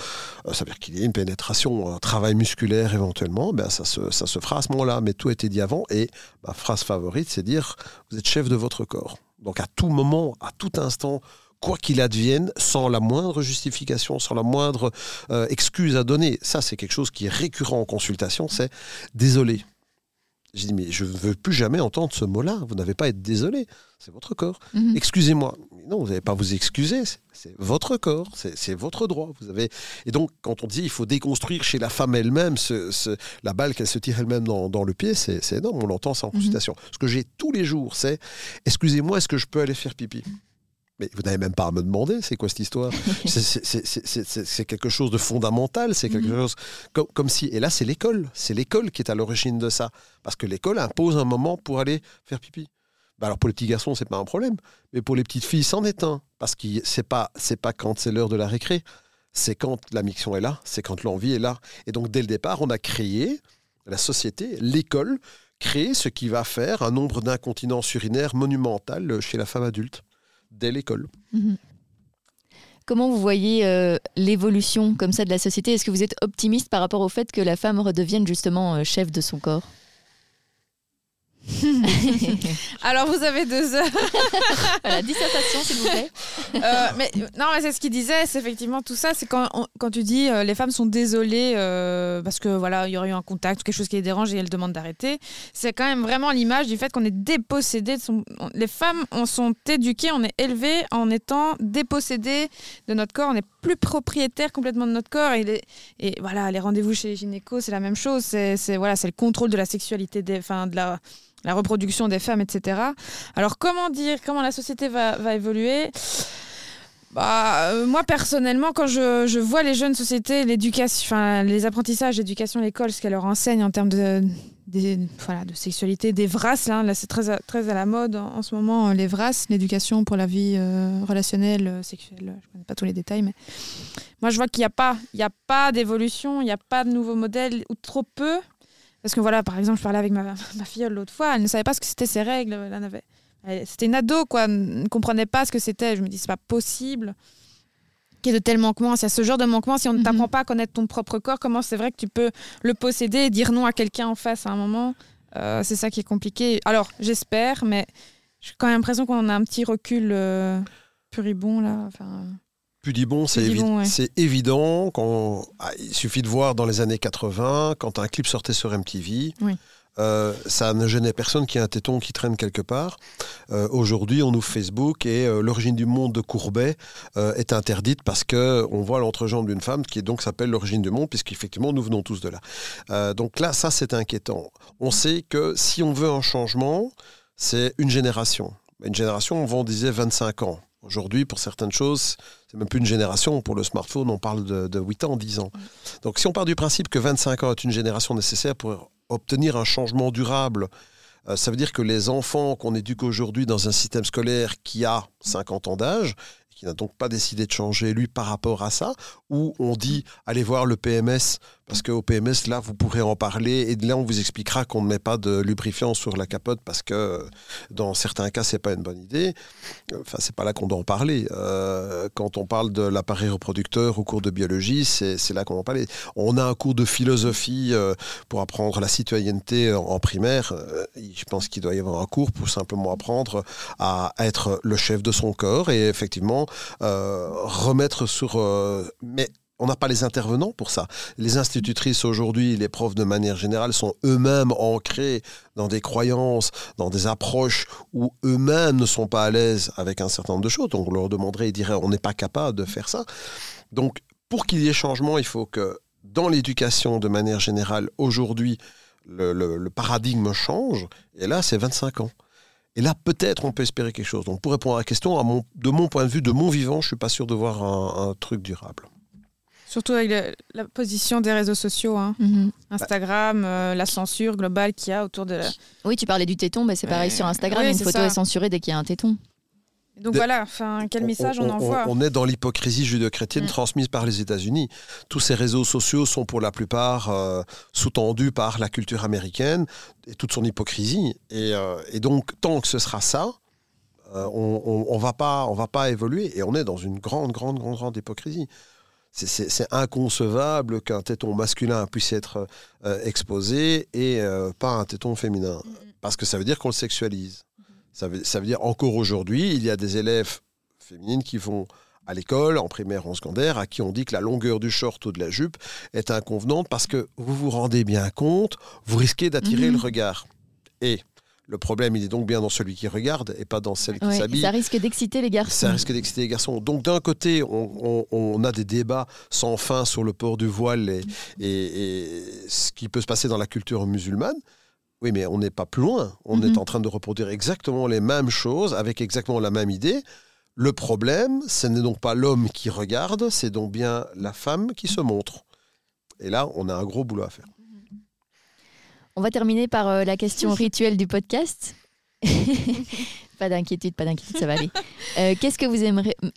euh, ça veut dire qu'il y ait une pénétration, un travail musculaire éventuellement, ben ça, se, ça se fera à ce moment-là. Mais tout a été dit avant, et ma phrase favorite, c'est dire, vous êtes chef de votre corps. Donc à tout moment, à tout instant, quoi qu'il advienne, sans la moindre justification, sans la moindre euh, excuse à donner. Ça, c'est quelque chose qui est récurrent en consultation, c'est désolé. J'ai dit, mais je ne veux plus jamais entendre ce mot-là. Vous n'avez pas à être désolé. C'est votre corps. Mhm. Excusez-moi. Non, vous n'avez pas à vous excuser. C'est votre corps. C'est votre droit. Vous avez... Et donc, quand on dit il faut déconstruire chez la femme elle-même ce, la balle qu'elle se tire elle-même dans, le pied, c'est énorme. On l'entend ça en mhm. consultation. Ce que j'ai tous les jours, c'est excusez-moi, est-ce que je peux aller faire pipi? Mais vous n'avez même pas à me demander, c'est quoi cette histoire C'est quelque chose de fondamental, c'est quelque mhm. chose comme, si... Et là, c'est l'école, c'est l'école qui est à l'origine de ça. Parce que l'école impose un moment pour aller faire pipi. Bah alors pour les petits garçons, c'est pas un problème, mais pour les petites filles, c'en est un. Parce que c'est pas, c'est pas quand c'est l'heure de la récré, c'est quand la mission est là, c'est quand l'envie est là. Et donc dès le départ, on a créé, la société, l'école, créé ce qui va faire un nombre d'incontinences urinaires monumental chez la femme adulte dès l'école. Mhm. Comment vous voyez euh, l'évolution comme ça de la société? Est-ce que vous êtes optimiste par rapport au fait que la femme redevienne justement euh, chef de son corps? Alors vous avez deux heures. voilà, dissertation s'il vous plaît. Euh, mais non, mais c'est ce qu'il disait, c'est effectivement tout ça. C'est quand, quand tu dis euh, les femmes sont désolées euh, parce que voilà, il y aurait eu un contact ou quelque chose qui les dérange et elles demandent d'arrêter. C'est quand même vraiment l'image du fait qu'on est dépossédé de son. Les femmes, on sont éduquées, on est élevées en étant dépossédées de notre corps. On n'est plus propriétaire complètement de notre corps. Et, et voilà, les rendez-vous chez les gynécos, c'est la même chose. C'est voilà, le contrôle de la sexualité des, enfin, de la la reproduction des femmes, etc. Alors comment dire, comment la société va, évoluer? Bah, euh, moi personnellement, quand je, vois les jeunes sociétés, l'éducation, les apprentissages d'éducation à l'école, ce qu'elle leur enseigne en termes de, voilà, de sexualité, des VRAS, là, c'est très, très à la mode en, ce moment, les VRAS, l'éducation pour la vie euh, relationnelle, euh, sexuelle, je connais pas tous les détails, mais moi je vois qu'il n'y a pas, d'évolution, il n'y a pas de nouveaux modèles, ou trop peu, parce que voilà, par exemple, je parlais avec ma, ma fille l'autre fois, elle ne savait pas ce que c'était ses règles. C'était une ado, quoi. Elle ne comprenait pas ce que c'était. Je me dis, c'est pas possible qu'il y ait de tels manquements. S'il y a ce genre de manquements, si on ne mhm. t'apprend pas à connaître ton propre corps, comment c'est vrai que tu peux le posséder et dire non à quelqu'un en face à un moment? Euh, C'est ça qui est compliqué. Alors, j'espère, mais j'ai quand même l'impression qu'on a un petit recul euh, puribond, là. Enfin... Pudibon, c'est évident. Quand, ah, il suffit de voir dans les années 80, quand un clip sortait sur MTV, euh, ça ne gênait personne qui ait un téton qui traîne quelque part. Euh, aujourd'hui, on ouvre Facebook et euh, l'origine du monde de Courbet est interdite parce que on voit l'entrejambe d'une femme qui donc s'appelle l'origine du monde, puisqu'effectivement nous venons tous de là. donc là, ça c'est inquiétant. On sait que si on veut un changement, c'est une génération. Une génération, on disait 25 ans. Aujourd'hui, pour certaines choses, c'est même plus une génération. Pour le smartphone, on parle de, 8 ans, 10 ans. Donc si on part du principe que 25 ans est une génération nécessaire pour obtenir un changement durable. Euh, ça veut dire que les enfants qu'on éduque aujourd'hui dans un système scolaire qui a 50 ans d'âge, qui n'a donc pas décidé de changer lui par rapport à ça, où on dit allez voir le PMS, parce qu'au PMS, là, vous pourrez en parler, et là, on vous expliquera qu'on ne met pas de lubrifiant sur la capote, parce que dans certains cas, c'est pas une bonne idée. Enfin, c'est pas là qu'on doit en parler. Euh, quand on parle de l'appareil reproducteur au cours de biologie, c'est là qu'on en parle. On a un cours de philosophie euh, pour apprendre la citoyenneté en, primaire. Euh, je pense qu'il doit y avoir un cours pour simplement apprendre à être le chef de son corps et effectivement remettre sur mais on n'a pas les intervenants pour ça. Les institutrices aujourd'hui, les profs de manière générale, sont eux-mêmes ancrés dans des croyances, dans des approches où eux-mêmes ne sont pas à l'aise avec un certain nombre de choses. Donc on leur demanderait, ils diraient, on n'est pas capable de faire ça. Donc pour qu'il y ait changement, il faut que dans l'éducation de manière générale, aujourd'hui, le, paradigme change. Et là, c'est 25 ans. Et là, peut-être, on peut espérer quelque chose. Donc, pour répondre à la question, de mon point de vue, de mon vivant, je suis pas sûr de voir un truc durable. Surtout avec la position des réseaux sociaux, hein. mhm. Instagram, euh, la censure globale qu'il y a autour de la... Oui, tu parlais du téton, mais c'est pareil sur Instagram, une photo est censurée dès qu'il y a un téton. Donc voilà, enfin, quel message on, envoie On est dans l'hypocrisie judéo-chrétienne mm. transmise par les États-Unis. Tous ces réseaux sociaux sont pour la plupart euh, sous-tendus par la culture américaine et toute son hypocrisie. Et, euh, et donc, tant que ce sera ça, on ne va, pas, on va pas évoluer. Et on est dans une grande, grande, grande, grande hypocrisie c'est inconcevable qu'un téton masculin puisse être euh, exposé et euh, pas un téton féminin. Mm-hmm. Parce que ça veut dire qu'on le sexualise. Ça veut, dire encore aujourd'hui, il y a des élèves féminines qui vont à l'école, en primaire ou en secondaire, à qui on dit que la longueur du short ou de la jupe est inconvenante parce que vous vous rendez bien compte, vous risquez d'attirer mm-hmm. le regard. Et le problème, il est donc bien dans celui qui regarde et pas dans celle qui s'habille. Ça risque d'exciter les garçons. Ça risque d'exciter les garçons. Donc d'un côté, on, a des débats sans fin sur le port du voile et, ce qui peut se passer dans la culture musulmane. Oui, mais on n'est pas plus loin. On mhm. est en train de reproduire exactement les mêmes choses avec exactement la même idée. Le problème, ce n'est donc pas l'homme qui regarde, c'est donc bien la femme qui se montre. Et là, on a un gros boulot à faire. On va terminer par euh, la question rituelle du podcast. pas d'inquiétude, pas d'inquiétude, ça va aller. Euh, qu'est-ce que vous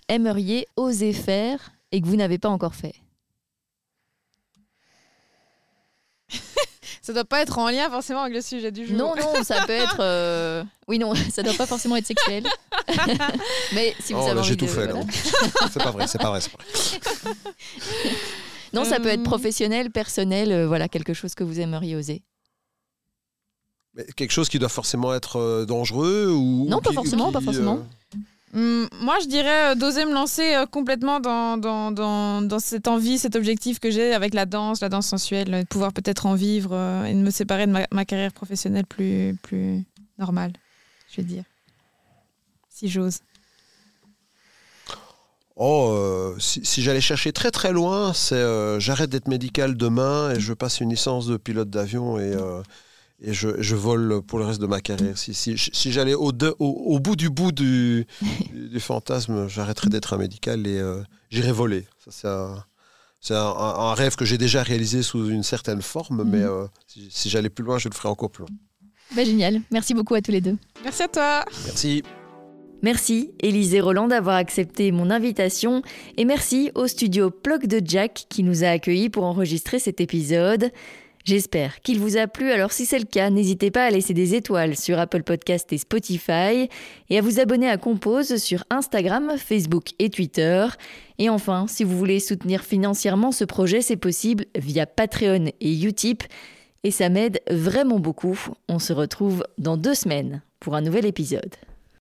aimeriez oser faire et que vous n'avez pas encore fait? Ça doit pas être en lien forcément avec le sujet du jour. Non, non, ça peut être. Euh, oui, non, ça doit pas forcément être sexuel. Mais si vous oh, avez J'ai tout fait, c'est pas vrai, c'est pas vrai, c'est pas vrai. Non, ça peut être professionnel, personnel, voilà, quelque chose que vous aimeriez oser quelque chose qui doit forcément être euh, dangereux ou Non, pas forcément, pas forcément. Euh, hum, moi, je dirais euh, d'oser me lancer complètement dans, dans, dans, cette envie, cet objectif que j'ai avec la danse, la danse sensuelle, de pouvoir peut-être en vivre et de me séparer de ma, carrière professionnelle plus, plus normale, je vais dire. Si j'ose. Oh, si, si j'allais chercher très très loin, c'est j'arrête d'être médical demain et je passe une licence de pilote d'avion et et je, vole pour le reste de ma carrière. Si, si, si j'allais au, au, bout du bout du, du, fantasme, j'arrêterais d'être un médical et euh, j'irais voler. Ça, c'est un, un, rêve que j'ai déjà réalisé sous une certaine forme, mais mhm. euh, si, j'allais plus loin, je le ferais encore plus loin. Bah, génial. Merci beaucoup à tous les deux. Merci à toi. Merci. Merci Élisée Roland d'avoir accepté mon invitation et merci au studio Ploc de Jack qui nous a accueillis pour enregistrer cet épisode. J'espère qu'il vous a plu, alors si c'est le cas, n'hésitez pas à laisser des étoiles sur Apple Podcast et Spotify et à vous abonner à Compose sur Instagram, Facebook et Twitter. Et enfin, si vous voulez soutenir financièrement ce projet, c'est possible via Patreon et Utip et ça m'aide vraiment beaucoup. On se retrouve dans deux semaines pour un nouvel épisode.